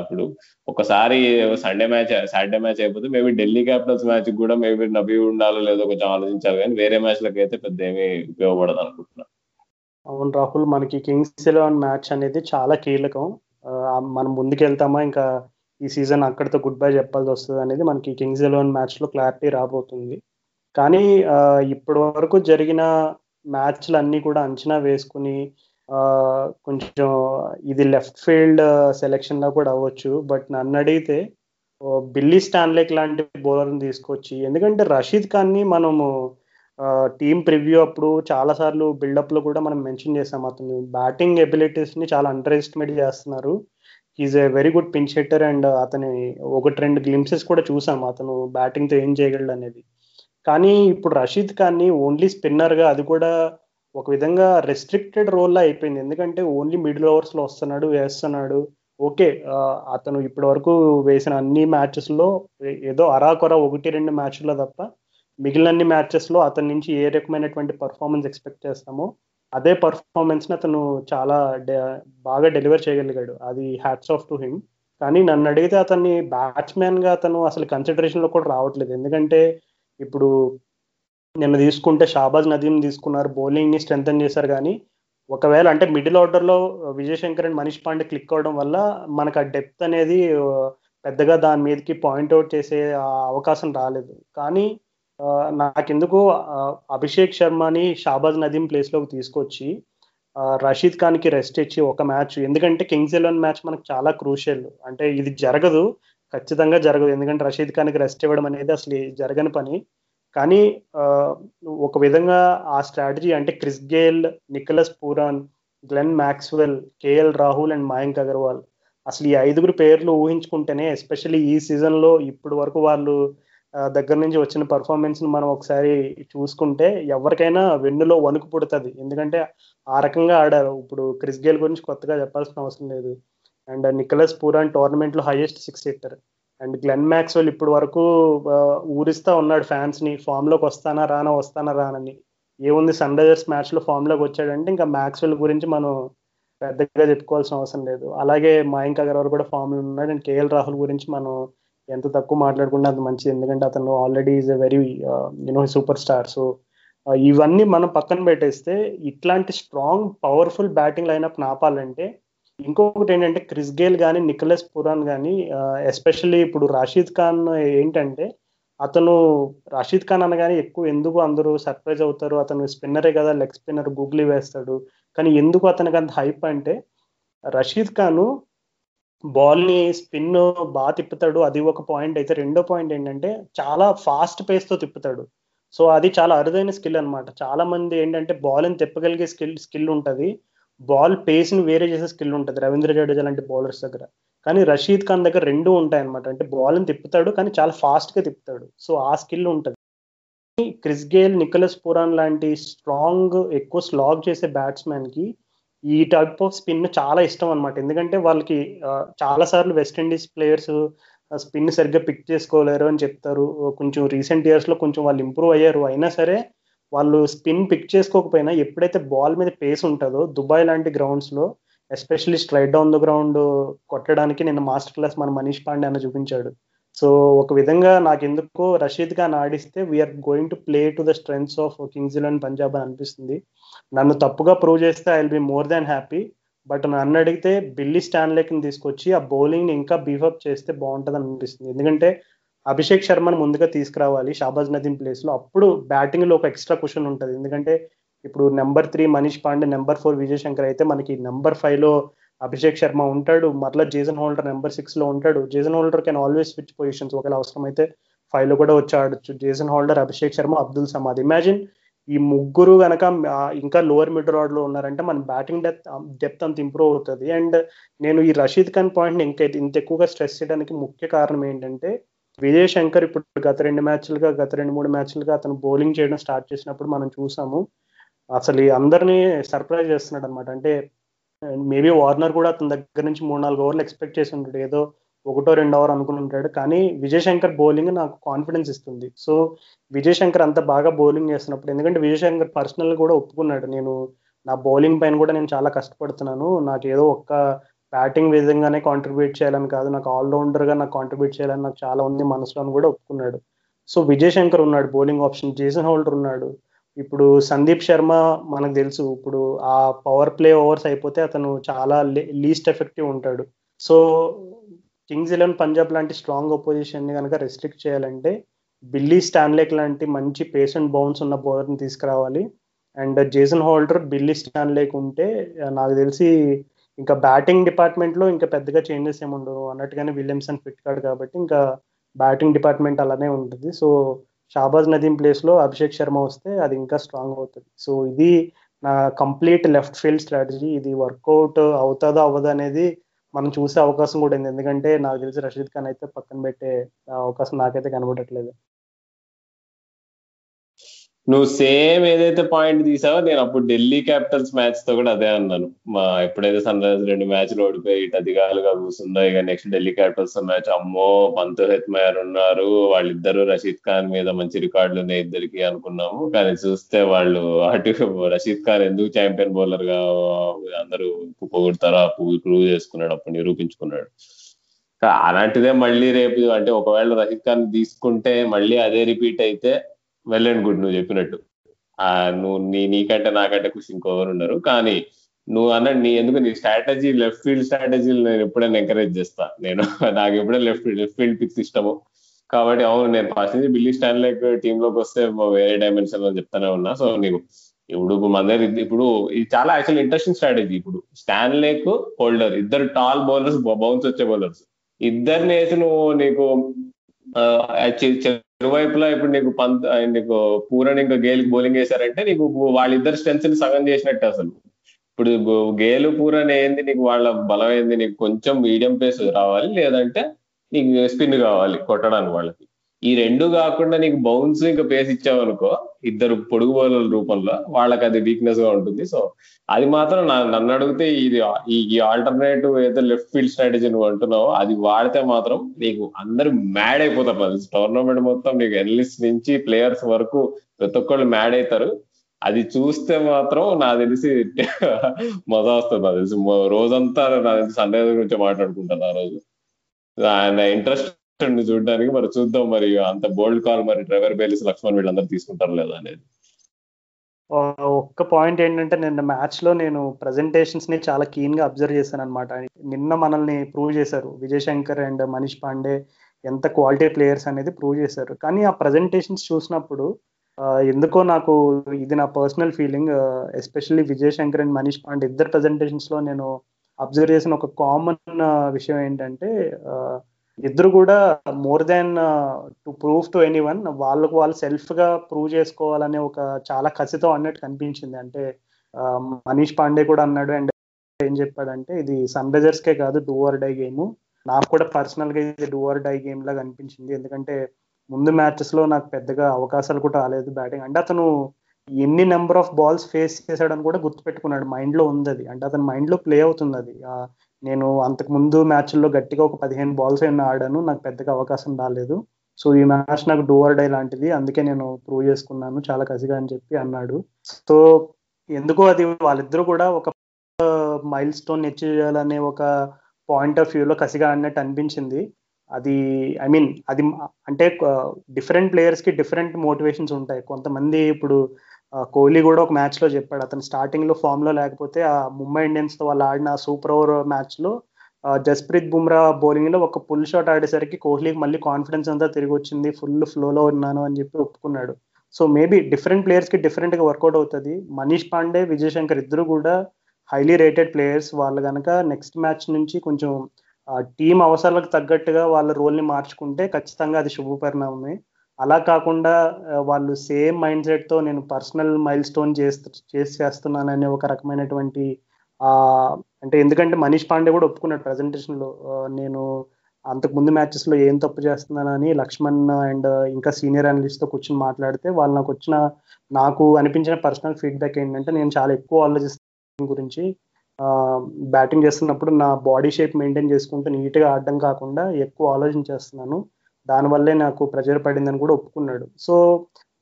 ఇప్పుడు ఒకసారి సండే మ్యాచ్ సాటర్డే మ్యాచ్ అయిపోతే మేబీ ఢిల్లీ క్యాపిటల్స్ మ్యాచ్ కూడా మేబీ నబీ ఉండాలో లేదో కొంచెం ఆలోచించాలి కానీ వేరే మ్యాచ్లకి అయితే పెద్ద ఏమీ ఉపయోగపడదు అనుకుంటున్నా. అవును రాహుల్ మనకి కింగ్స్ ఎలెవన్ మ్యాచ్ అనేది చాలా కీలకం. మనం ముందుకెళ్తామా? ఇంకా ఈ సీజన్ అక్కడితో గుడ్ బై చెప్పాల్సి వస్తుంది అనేది మనకి కింగ్స్ ఎలెవెన్ మ్యాచ్లో క్లారిటీ రాబోతుంది. కానీ ఇప్పటి వరకు జరిగిన మ్యాచ్లు అన్నీ కూడా అంచనా వేసుకుని కొంచెం ఇది లెఫ్ట్ ఫీల్డ్ సెలెక్షన్లో కూడా అవ్వచ్చు. బట్ నన్ను అడిగితే బిల్లీ స్టాన్లేక్ లాంటి బౌలర్ని తీసుకొచ్చి ఎందుకంటే రషీద్ ఖాన్ని మనము టీమ్ ప్రివ్యూ అప్పుడు చాలా సార్లు బిల్డప్లో కూడా మనం మెన్షన్ చేసాం అతను. బ్యాటింగ్ ఎబిలిటీస్ని చాలా అండర్ ఎస్టిమేట్ చేస్తున్నారు. Is a very good pinch hitter and అతని ఒకటి రెండు గ్లిమ్సెస్ కూడా చూసాం అతను బ్యాటింగ్తో ఏం చేయగలడు అనేది. కానీ ఇప్పుడు రషీద్ ఖాన్ని ఓన్లీ స్పిన్నర్గా అది కూడా ఒక విధంగా రెస్ట్రిక్టెడ్ రోల్లో అయిపోయింది. ఎందుకంటే ఓన్లీ మిడిల్ ఓవర్స్లో వస్తున్నాడు వేస్తున్నాడు. ఓకే అతను ఇప్పటి వరకు వేసిన అన్ని మ్యాచెస్లో ఏదో అరాకొర ఒకటి రెండు మ్యాచ్లో తప్ప మిగిలిన మ్యాచెస్లో అతని నుంచి ఏ రకమైనటువంటి పర్ఫార్మెన్స్ ఎక్స్పెక్ట్ చేస్తామో అదే పర్ఫార్మెన్స్ని అతను చాలా బాగా డెలివర్ చేయగలిగాడు. అది హ్యాట్స్ ఆఫ్ టు హిమ్ కానీ నన్ను అడిగితే అతన్ని బ్యాట్స్మెన్గా అతను అసలు కన్సిడరేషన్లో కూడా రావట్లేదు. ఎందుకంటే ఇప్పుడు నిన్న తీసుకుంటే షాబాజ్ నదీం తీసుకున్నారు బౌలింగ్ని ని చేశారు కానీ ఒకవేళ అంటే మిడిల్ ఆర్డర్లో విజయశంకర్ అండ్ మనీష్ పాండే క్లిక్ అవడం వల్ల మనకు ఆ డెప్త్ అనేది పెద్దగా దాని మీదకి పాయింట్అవుట్ చేసే అవకాశం రాలేదు. కానీ నాకెందుకు అభిషేక్ శర్మని షాబాజ్ నదీం ప్లేస్లోకి తీసుకొచ్చి రషీద్ ఖాన్కి రెస్ట్ ఇచ్చి ఒక మ్యాచ్ ఎందుకంటే కింగ్స్ ఎలెవన్ మ్యాచ్ మనకు చాలా క్రూషియల్ అంటే ఇది జరగదు ఖచ్చితంగా జరగదు. ఎందుకంటే రషీద్ ఖాన్కి రెస్ట్ ఇవ్వడం అనేది అసలు జరగని పని. కానీ ఒక విధంగా ఆ స్ట్రాటజీ అంటే Chris Gayle Nicholas Pooran Glenn Maxwell KL Rahul and Mayank Agarwal. అసలు ఈ ఐదుగురు పేర్లు ఊహించుకుంటేనే ఎస్పెషల్లీ ఈ సీజన్లో ఇప్పుడు ఇప్పటి వరకు వాళ్ళు దగ్గర నుంచి వచ్చిన పర్ఫార్మెన్స్ని మనం ఒకసారి చూసుకుంటే ఎవరికైనా వెన్నులో వణుకు పుడుతుంది. ఎందుకంటే ఆ రకంగా ఆడారు. ఇప్పుడు క్రిస్ గేల్ గురించి కొత్తగా చెప్పాల్సిన అవసరం లేదు. అండ్ నికలస్ పూరాన్ టోర్నమెంట్లో highest six hitter and Glenn Maxwell ఇప్పుడు వరకు ఊరిస్తా ఉన్నాడు ఫ్యాన్స్ని. ఫామ్లోకి వస్తానా రానా వస్తానా రానని. ఏముంది సన్ రైజర్స్ మ్యాచ్లో ఫామ్లోకి వచ్చాడంటే ఇంకా మ్యాక్స్వెల్ గురించి మనం పెద్దగా చెప్పుకోవాల్సిన అవసరం లేదు. అలాగే మయాంక్ అగర్వాల్ కూడా ఫామ్లో ఉన్నాడు. అండ్ కేఎల్ రాహుల్ గురించి మనం ఎంత తక్కువ మాట్లాడుకుంటే అంత మంచిది. ఎందుకంటే అతను already is a very you know superstar so ఇవన్నీ మనం పక్కన పెట్టేస్తే ఇట్లాంటి స్ట్రాంగ్ పవర్ఫుల్ బ్యాటింగ్ లైనప్ నాపాలంటే ఇంకొకటి ఏంటంటే క్రిస్ గేల్ కానీ నికలస్ పురాన్ కానీ ఎస్పెషల్లీ ఇప్పుడు రాషీద్ ఖాన్ ఏంటంటే అతను రాషీద్ ఖాన్ అనగానే ఎక్కువ ఎందుకు అందరూ సర్ప్రైజ్ అవుతారు? అతను స్పిన్నరే కదా లెగ్ స్పిన్నర్ గూగ్లీ వేస్తాడు. కానీ ఎందుకు అతనికి అంత హైప్ అంటే రషీద్ ఖాన్ బాల్ని స్పిన్ బాగా తిప్పుతాడు. అది ఒక పాయింట్. అయితే రెండో పాయింట్ ఏంటంటే చాలా ఫాస్ట్ పేస్తో తిప్పుతాడు. సో అది చాలా అరుదైన స్కిల్ అనమాట చాలా మంది ఏంటంటే బాల్ని తిప్పగలిగే స్కిల్ స్కిల్ ఉంటుంది. బాల్ పేస్ని వేరే చేసే స్కిల్ ఉంటుంది. రవీంద్ర జడేజా లాంటి బౌలర్స్ దగ్గర. కానీ రషీద్ ఖాన్ దగ్గర రెండు ఉంటాయి అనమాట అంటే బాల్ని తిప్పుతాడు కానీ చాలా ఫాస్ట్గా తిప్పుతాడు. సో ఆ స్కిల్ ఉంటుంది. క్రిస్ గేల్ నికలస్ పురాన్ లాంటి స్ట్రాంగ్ ఎక్కువ స్లాగ్ చేసే బ్యాట్స్మెన్కి ఈ టైప్ ఆఫ్ స్పిన్ చాలా ఇష్టం అనమాట ఎందుకంటే వాళ్ళకి చాలా సార్లు వెస్టిండీస్ ప్లేయర్స్ స్పిన్ సరిగ్గా పిక్ చేసుకోలేరు అని చెప్తారు. కొంచెం రీసెంట్ ఇయర్స్లో కొంచెం వాళ్ళు ఇంప్రూవ్ అయ్యారు. అయినా సరే వాళ్ళు స్పిన్ పిక్ చేసుకోకపోయినా ఎప్పుడైతే బాల్ మీద పేస్ ఉంటుందో దుబాయ్ లాంటి గ్రౌండ్స్లో especially straight down the ground కొట్టడానికి నిన్న మాస్టర్ క్లాస్ మన మనీష్ పాండే అన్న చూపించాడు. సో ఒక విధంగా నాకు ఎందుకో Rashid Khan ఆడిస్తే we're going to play to the strengths of Kings Eleven Punjab అని అనిపిస్తుంది. నన్ను తప్పుగా ప్రూవ్ చేస్తే I will be more than happy but నన్ను అడిగితే బిల్లీ స్టాన్లేక్ని తీసుకొచ్చి ఆ బౌలింగ్ని ఇంకా బీఫప్ చేస్తే బాగుంటుంది అనిపిస్తుంది. ఎందుకంటే అభిషేక్ శర్మను ముందుగా తీసుకురావాలి షాబాజ్ నదీం ప్లేస్లో అప్పుడు బ్యాటింగ్లో ఒక ఎక్స్ట్రా క్వశ్చన్ ఉంటుంది. ఎందుకంటే ఇప్పుడు number three Manish Pandey number four Vijay Shankar అయితే మనకి నెంబర్ ఫైవ్లో అభిషేక్ శర్మ ఉంటాడు మరలా జేసన్ హోల్డర్ నెంబర్ సిక్స్లో ఉంటాడు. Jason Holder can always switch positions ఒకవేళ అవసరమైతే ఫైవ్లో కూడా వచ్చి ఆడచ్చు. Jason Holder Abhishek Sharma Abdul Samad. Imagine ఈ ముగ్గురు గనక ఇంకా లోవర్ మిడ్ రాడ్లో ఉన్నారంటే మన బ్యాటింగ్ డెప్త్ డెప్త్ అంత ఇంప్రూవ్ అవుతుంది. అండ్ నేను ఈ రషీద్ ఖాన్ పాయింట్ ఇంకా ఇంత ఎక్కువగా స్ట్రెస్ చేయడానికి ముఖ్య కారణం ఏంటంటే విజయ్ శంకర్ ఇప్పుడు గత రెండు మ్యాచ్లుగా గత రెండు మూడు మ్యాచ్లుగా అతను బౌలింగ్ చేయడం స్టార్ట్ చేసినప్పుడు మనం చూసాము. అసలు అందరినీ సర్ప్రైజ్ చేస్తున్నాడు అనమాట అంటే మేబీ వార్నర్ కూడా అతని దగ్గర నుంచి మూడు నాలుగు ఓవర్లు ఎక్స్పెక్ట్ చేసి ఉంటాడు. ఏదో ఒకటో రెండు ఓవర్ అనుకుని ఉంటాడు. కానీ విజయ్ శంకర్ బౌలింగ్ నాకు కాన్ఫిడెన్స్ ఇస్తుంది. సో విజయ్ శంకర్ అంత బాగా బౌలింగ్ చేస్తున్నప్పుడు ఎందుకంటే విజయ్ శంకర్ పర్సనల్ కూడా ఒప్పుకున్నాడు. నేను నా బౌలింగ్ పైన కూడా నేను చాలా కష్టపడుతున్నాను. నాకు ఏదో ఒక్క బ్యాటింగ్ విధంగానే కాంట్రిబ్యూట్ చేయాలని కాదు. నాకు ఆల్రౌండర్గా నాకు కాంట్రిబ్యూట్ చేయాలని నాకు చాలా ఉంది మనసులో అని కూడా ఒప్పుకున్నాడు. సో విజయ్ శంకర్ ఉన్నాడు. బౌలింగ్ ఆప్షన్ జేసన్ హోల్డర్ ఉన్నాడు. ఇప్పుడు సందీప్ శర్మ మనకు తెలుసు. ఇప్పుడు ఆ పవర్ ప్లే ఓవర్స్ అయిపోతే అతను చాలా లీస్ట్ ఎఫెక్టివ్ ఉంటాడు. సో కింగ్స్ ఎలెవన్ పంజాబ్ లాంటి స్ట్రాంగ్ ఒపోజిషన్ని కనుక రెస్ట్రిక్ట్ చేయాలంటే బిల్లీ స్టాన్లేక్ లాంటి మంచి పేషెంట్ బౌన్స్ ఉన్న బౌలర్ని తీసుకురావాలి. And Jason Holder Billy Stanlake ఉంటే నాకు తెలిసి ఇంకా బ్యాటింగ్ డిపార్ట్మెంట్లో ఇంకా పెద్దగా చేంజెస్ ఏమి ఉండవు. అన్నట్టుగానే విలియమ్సన్ ఫిట్ కాడు కాబట్టి ఇంకా బ్యాటింగ్ డిపార్ట్మెంట్ అలానే ఉంటుంది. సో షాబాజ్ నదీం ప్లేస్లో అభిషేక్ శర్మ వస్తే అది ఇంకా స్ట్రాంగ్ అవుతుంది. సో ఇది నా కంప్లీట్ లెఫ్ట్ ఫీల్డ్ స్ట్రాటజీ ఇది వర్కౌట్ అవుతుందా అవ్వదు అనేది మనం చూసే అవకాశం కూడా ఉంది. ఎందుకంటే నాకు తెలిసి రషీద్ ఖాన్ అయితే పక్కన పెట్టే అవకాశం నాకైతే కనబడట్లేదు. నువ్వు సేమ్ ఏదైతే పాయింట్ తీసావో నేను అప్పుడు ఢిల్లీ క్యాపిటల్స్ మ్యాచ్తో కూడా అదే అన్నాను. మా ఎప్పుడైతే సన్ రైజర్స్ రెండు మ్యాచ్లు ఓడిపోయి ఇటు అధికారులుగా కూర్చుందో ఇక నెక్స్ట్ ఢిల్లీ క్యాపిటల్స్ మ్యాచ్ అమ్మో పంతు హెత్మయర్ ఉన్నారు వాళ్ళిద్దరు రషీద్ ఖాన్ మీద మంచి రికార్డులు ఉన్నాయి ఇద్దరికి అనుకున్నాము. కానీ చూస్తే వాళ్ళు అటు రషీద్ ఖాన్ ఎందుకు ఛాంపియన్ బౌలర్గా అందరూ పొగుడతారో ప్రూవ్ చేసుకున్నాడు అప్పుడు నిరూపించుకున్నాడు. అలాంటిదే మళ్ళీ రేపు అంటే ఒకవేళ రషీద్ ఖాన్ తీసుకుంటే మళ్ళీ అదే రిపీట్ అయితే వెల్ అండ్ గుడ్ నువ్వు చెప్పినట్టు. ఆ నువ్వు నీ నీకంటే నాకంటే ఖుషి ఇంకోవరు ఉన్నారు కానీ నువ్వు అన్న నీ ఎందుకు నీ స్ట్రాటజీ లెఫ్ట్ ఫీల్డ్ స్ట్రాటజీలు నేను ఎప్పుడైనా ఎంకరేజ్ చేస్తా. నేను నాకు ఎప్పుడైనా లెఫ్ట్ లెఫ్ట్ ఫీల్డ్ పిక్స్ ఇష్టము. కాబట్టి అవును నేను ఫస్ట్ నుంచి బిల్లీ స్టాన్లేక్ టీమ్లోకి వస్తే వేరే డైమెన్షన్ అని చెప్తానే ఉన్నా. సో నీకు ఇప్పుడు మన ఇప్పుడు ఇది చాలా యాక్చువల్ ఇంట్రెస్టింగ్ స్ట్రాటజీ ఇప్పుడు. స్టాన్లేక్ హోల్డర్ ఇద్దరు టాల్ బౌలర్స్ బౌన్స్ వచ్చే బౌలర్స్ ఇద్దరిని వేసి నువ్వు నీకు ఇరువైపులా ఇప్పుడు నీకు పంత్ నీకు పూరని ఇంకా గేల్కి బౌలింగ్ వేశారంటే నీకు వాళ్ళిద్దరు స్ట్రెంత్ని సగం చేసినట్టు అసలు. ఇప్పుడు గేలు పూరని ఏంది నీకు వాళ్ళ బలం ఏంది నీకు కొంచెం మీడియం పేస్ రావాలి లేదంటే నీకు స్పిన్ కావాలి కొట్టడానికి వాళ్ళకి. ఈ రెండు కాకుండా నీకు బౌన్స్ ఇంకా పేస్ ఇచ్చావనుకో ఇద్దరు పొడుగు బౌలర్ల రూపంలో వాళ్ళకి అది వీక్నెస్గా ఉంటుంది. సో అది మాత్రం నన్ను అడిగితే ఇది ఈ ఆల్టర్నేటివ్ ఏదో లెఫ్ట్ ఫీల్డ్ స్ట్రాటజీ నువ్వు అంటున్నావో అది వాడితే మాత్రం నీకు అందరు మ్యాడ్ అయిపోతారు. అది టోర్నమెంట్ మొత్తం నీకు ఎనలిస్ట్ నుంచి ప్లేయర్స్ వరకు ప్రతి ఒక్కళ్ళు మ్యాడ్ అవుతారు అది చూస్తే మాత్రం నాకు తెలిసి మజా వస్తుంది. నాకు తెలిసి రోజంతా నాకు తెలిసి సన్ రైజర్ గురించి మాట్లాడుకుంటాను ఆ రోజు. ఆయన ఇంట్రెస్ట్ చూడడానికి మరి చూద్దాం మరి అంత బోల్డ్ కాల్ మరి డ్రైవర్ బేలిస్ లక్ష్మణ్ వీళ్ళందరూ తీసుకుంటారు లేదా అనేది. ఒక్క పాయింట్ ఏంటంటే నిన్న మ్యాచ్లో నేను ప్రజెంటేషన్స్ని చాలా కీన్గా అబ్జర్వ్ చేశాను అనమాట నిన్న మనల్ని ప్రూవ్ చేశారు. విజయ్ శంకర్ అండ్ మనీష్ పాండే ఎంత క్వాలిటీ ప్లేయర్స్ అనేది ప్రూవ్ చేశారు. కానీ ఆ ప్రజెంటేషన్స్ చూసినప్పుడు ఎందుకో నాకు ఇది నా personal feeling especially Vijay Shankar and Manish Pandey ఇద్దరు ప్రజెంటేషన్స్లో నేను అబ్జర్వ్ చేసిన ఒక కామన్ విషయం ఏంటంటే ఇద్దరు కూడా more than to prove to anyone వాళ్ళకు వాళ్ళు సెల్ఫ్గా ప్రూవ్ చేసుకోవాలనే ఒక చాలా కసితో అన్నట్టు కనిపించింది. అంటే uh, మనీష్ పాండే కూడా అన్నాడు అండ్ ఏం చెప్పాడంటే ఇది సన్ రైజర్స్ కే కాదు డూ ఆర్ డై గేమ్ నాకు కూడా పర్సనల్గా ఇది డూ ఆర్ డై గేమ్ లాగా అనిపించింది. ఎందుకంటే ముందు మ్యాచెస్లో నాకు పెద్దగా అవకాశాలు కూడా రాలేదు బ్యాటింగ్ అంటే అతను ఎన్ని నెంబర్ ఆఫ్ బాల్స్ ఫేస్ చేశాడని కూడా గుర్తుపెట్టుకున్నాడు. మైండ్లో ఉంది అది. అంటే అతని మైండ్లో ప్లే అవుతుంది అది. నేను అంతకు ముందు మ్యాచ్ల్లో గట్టిగా ఒక పదిహేను బాల్స్ అయినా ఆడాను. నాకు పెద్దగా అవకాశం రాలేదు. సో ఈ మ్యాచ్ నాకు డూవర్ డై లాంటిది. అందుకే నేను ప్రూవ్ చేసుకున్నాను. చాలా కసిగా అని చెప్పి అన్నాడు. సో ఎందుకో అది వాళ్ళిద్దరూ కూడా ఒక మైల్ స్టోన్ చేయాలనే ఒక పాయింట్ ఆఫ్ వ్యూలో కసిగా ఆడినట్టు అనిపించింది. అది ఐ మీన్ అది అంటే డిఫరెంట్ ప్లేయర్స్కి డిఫరెంట్ మోటివేషన్స్ ఉంటాయి. కొంతమంది ఇప్పుడు కోహ్లీ కూడా ఒక మ్యాచ్లో చెప్పాడు. అతను స్టార్టింగ్లో ఫామ్లో లేకపోతే ఆ ముంబై ఇండియన్స్తో వాళ్ళు ఆడిన సూపర్ ఓవర్ మ్యాచ్లో జస్ప్రీత్ బుమ్రా బౌలింగ్లో ఒక పుల్ షాట్ ఆడేసరికి కోహ్లీకి మళ్ళీ కాన్ఫిడెన్స్ అంతా తిరిగి వచ్చింది. ఫుల్ ఫ్లోలో ఉన్నాను అని చెప్పి ఒప్పుకున్నాడు. సో మేబీ డిఫరెంట్ ప్లేయర్స్కి డిఫరెంట్గా వర్కౌట్ అవుతుంది. మనీష్ పాండే విజయ్ శంకర్ ఇద్దరు కూడా హైలీ రేటెడ్ ప్లేయర్స్ వాళ్ళు కనుక నెక్స్ట్ మ్యాచ్ నుంచి కొంచెం టీం అవసరాలకు తగ్గట్టుగా వాళ్ళ రోల్ని మార్చుకుంటే ఖచ్చితంగా అది శుభపరిణామమే. అలా కాకుండా వాళ్ళు సేమ్ మైండ్ సెట్తో నేను పర్సనల్ మైల్ స్టోన్ చేస్తూ చేసి చేస్తున్నాననే ఒక రకమైనటువంటి అంటే ఎందుకంటే మనీష్ పాండే కూడా ఒప్పుకున్నాడు ప్రజెంటేషన్లో నేను అంతకు ముందు మ్యాచెస్లో ఏం తప్పు చేస్తున్నానని లక్ష్మణ్ అండ్ ఇంకా సీనియర్ అనలిస్ట్తో కూర్చొని మాట్లాడితే వాళ్ళు నాకు వచ్చిన నాకు అనిపించిన పర్సనల్ ఫీడ్బ్యాక్ ఏంటంటే నేను చాలా ఎక్కువ ఆలోచిస్తాను గురించి బ్యాటింగ్ చేస్తున్నప్పుడు నా బాడీ షేప్ మెయింటైన్ చేసుకుంటూ నీట్గా ఆడడం కాకుండా ఎక్కువ ఆలోచించేస్తున్నాను. దానివల్లే నాకు ప్రెజర్ పడిందని కూడా ఒప్పుకున్నాడు. సో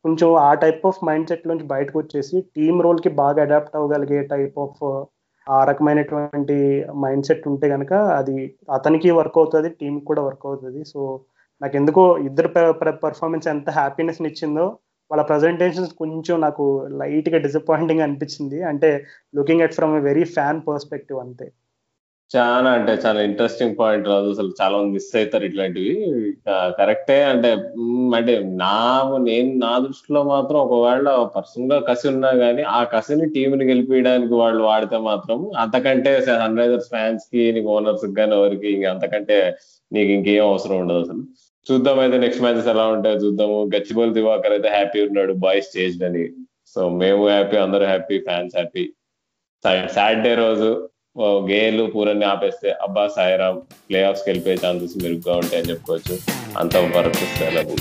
కొంచెం ఆ టైప్ ఆఫ్ మైండ్ సెట్ నుంచి బయటకు వచ్చేసి టీమ్ రోల్కి బాగా అడాప్ట్ అవ్వగలిగే టైప్ ఆఫ్ ఆ రకమైనటువంటి మైండ్ సెట్ ఉంటే కనుక అది అతనికి వర్క్ అవుతుంది టీంకి కూడా వర్క్ అవుతుంది. సో నాకు ఎందుకో ఇద్దరు పెర్ఫార్మెన్స్ ఎంత హ్యాపీనెస్ ఇచ్చిందో వాళ్ళ ప్రజెంటేషన్స్ కొంచెం నాకు లైట్గా డిసప్పాయింటింగ్ అనిపించింది. అంటే looking at from a very fan perspective అంతే. చాలా అంటే చాలా ఇంట్రెస్టింగ్ పాయింట్ రాదు. అసలు చాలా మంది మిస్ అవుతారు ఇట్లాంటివి. కరెక్టే అంటే అంటే నా నేను నా దృష్టిలో మాత్రం ఒకవేళ పర్సనల్గా కసి ఉన్నా గానీ ఆ కసిని టీంని గెలిపించడానికి వాళ్ళు వాడితే మాత్రం అంతకంటే సన్ రైజర్స్ ఫ్యాన్స్కి నీకు ఓనర్స్ కానీ ఎవరికి ఇంక అంతకంటే నీకు ఇంకేం అవసరం ఉండదు అసలు. చూద్దాం అయితే నెక్స్ట్ మ్యాచెస్ ఎలా ఉంటాయో చూద్దాము. గచ్చిబోల్ దివాకర్ అయితే హ్యాపీ ఉన్నాడు బాయ్స్ స్టేజ్ అని. సో మేము హ్యాపీ అందరూ హ్యాపీ ఫ్యాన్స్ హ్యాపీ సాటర్డే రోజు గేలు పూరన్ని ఆపేస్తే అబ్బా సాయిరామ్ ప్లే ఆఫ్స్కి వెళ్ళిపోయే ఛాన్సెస్ మెరుగ్గా ఉంటాయని చెప్పుకోవచ్చు. అంత వరకు సెలవు.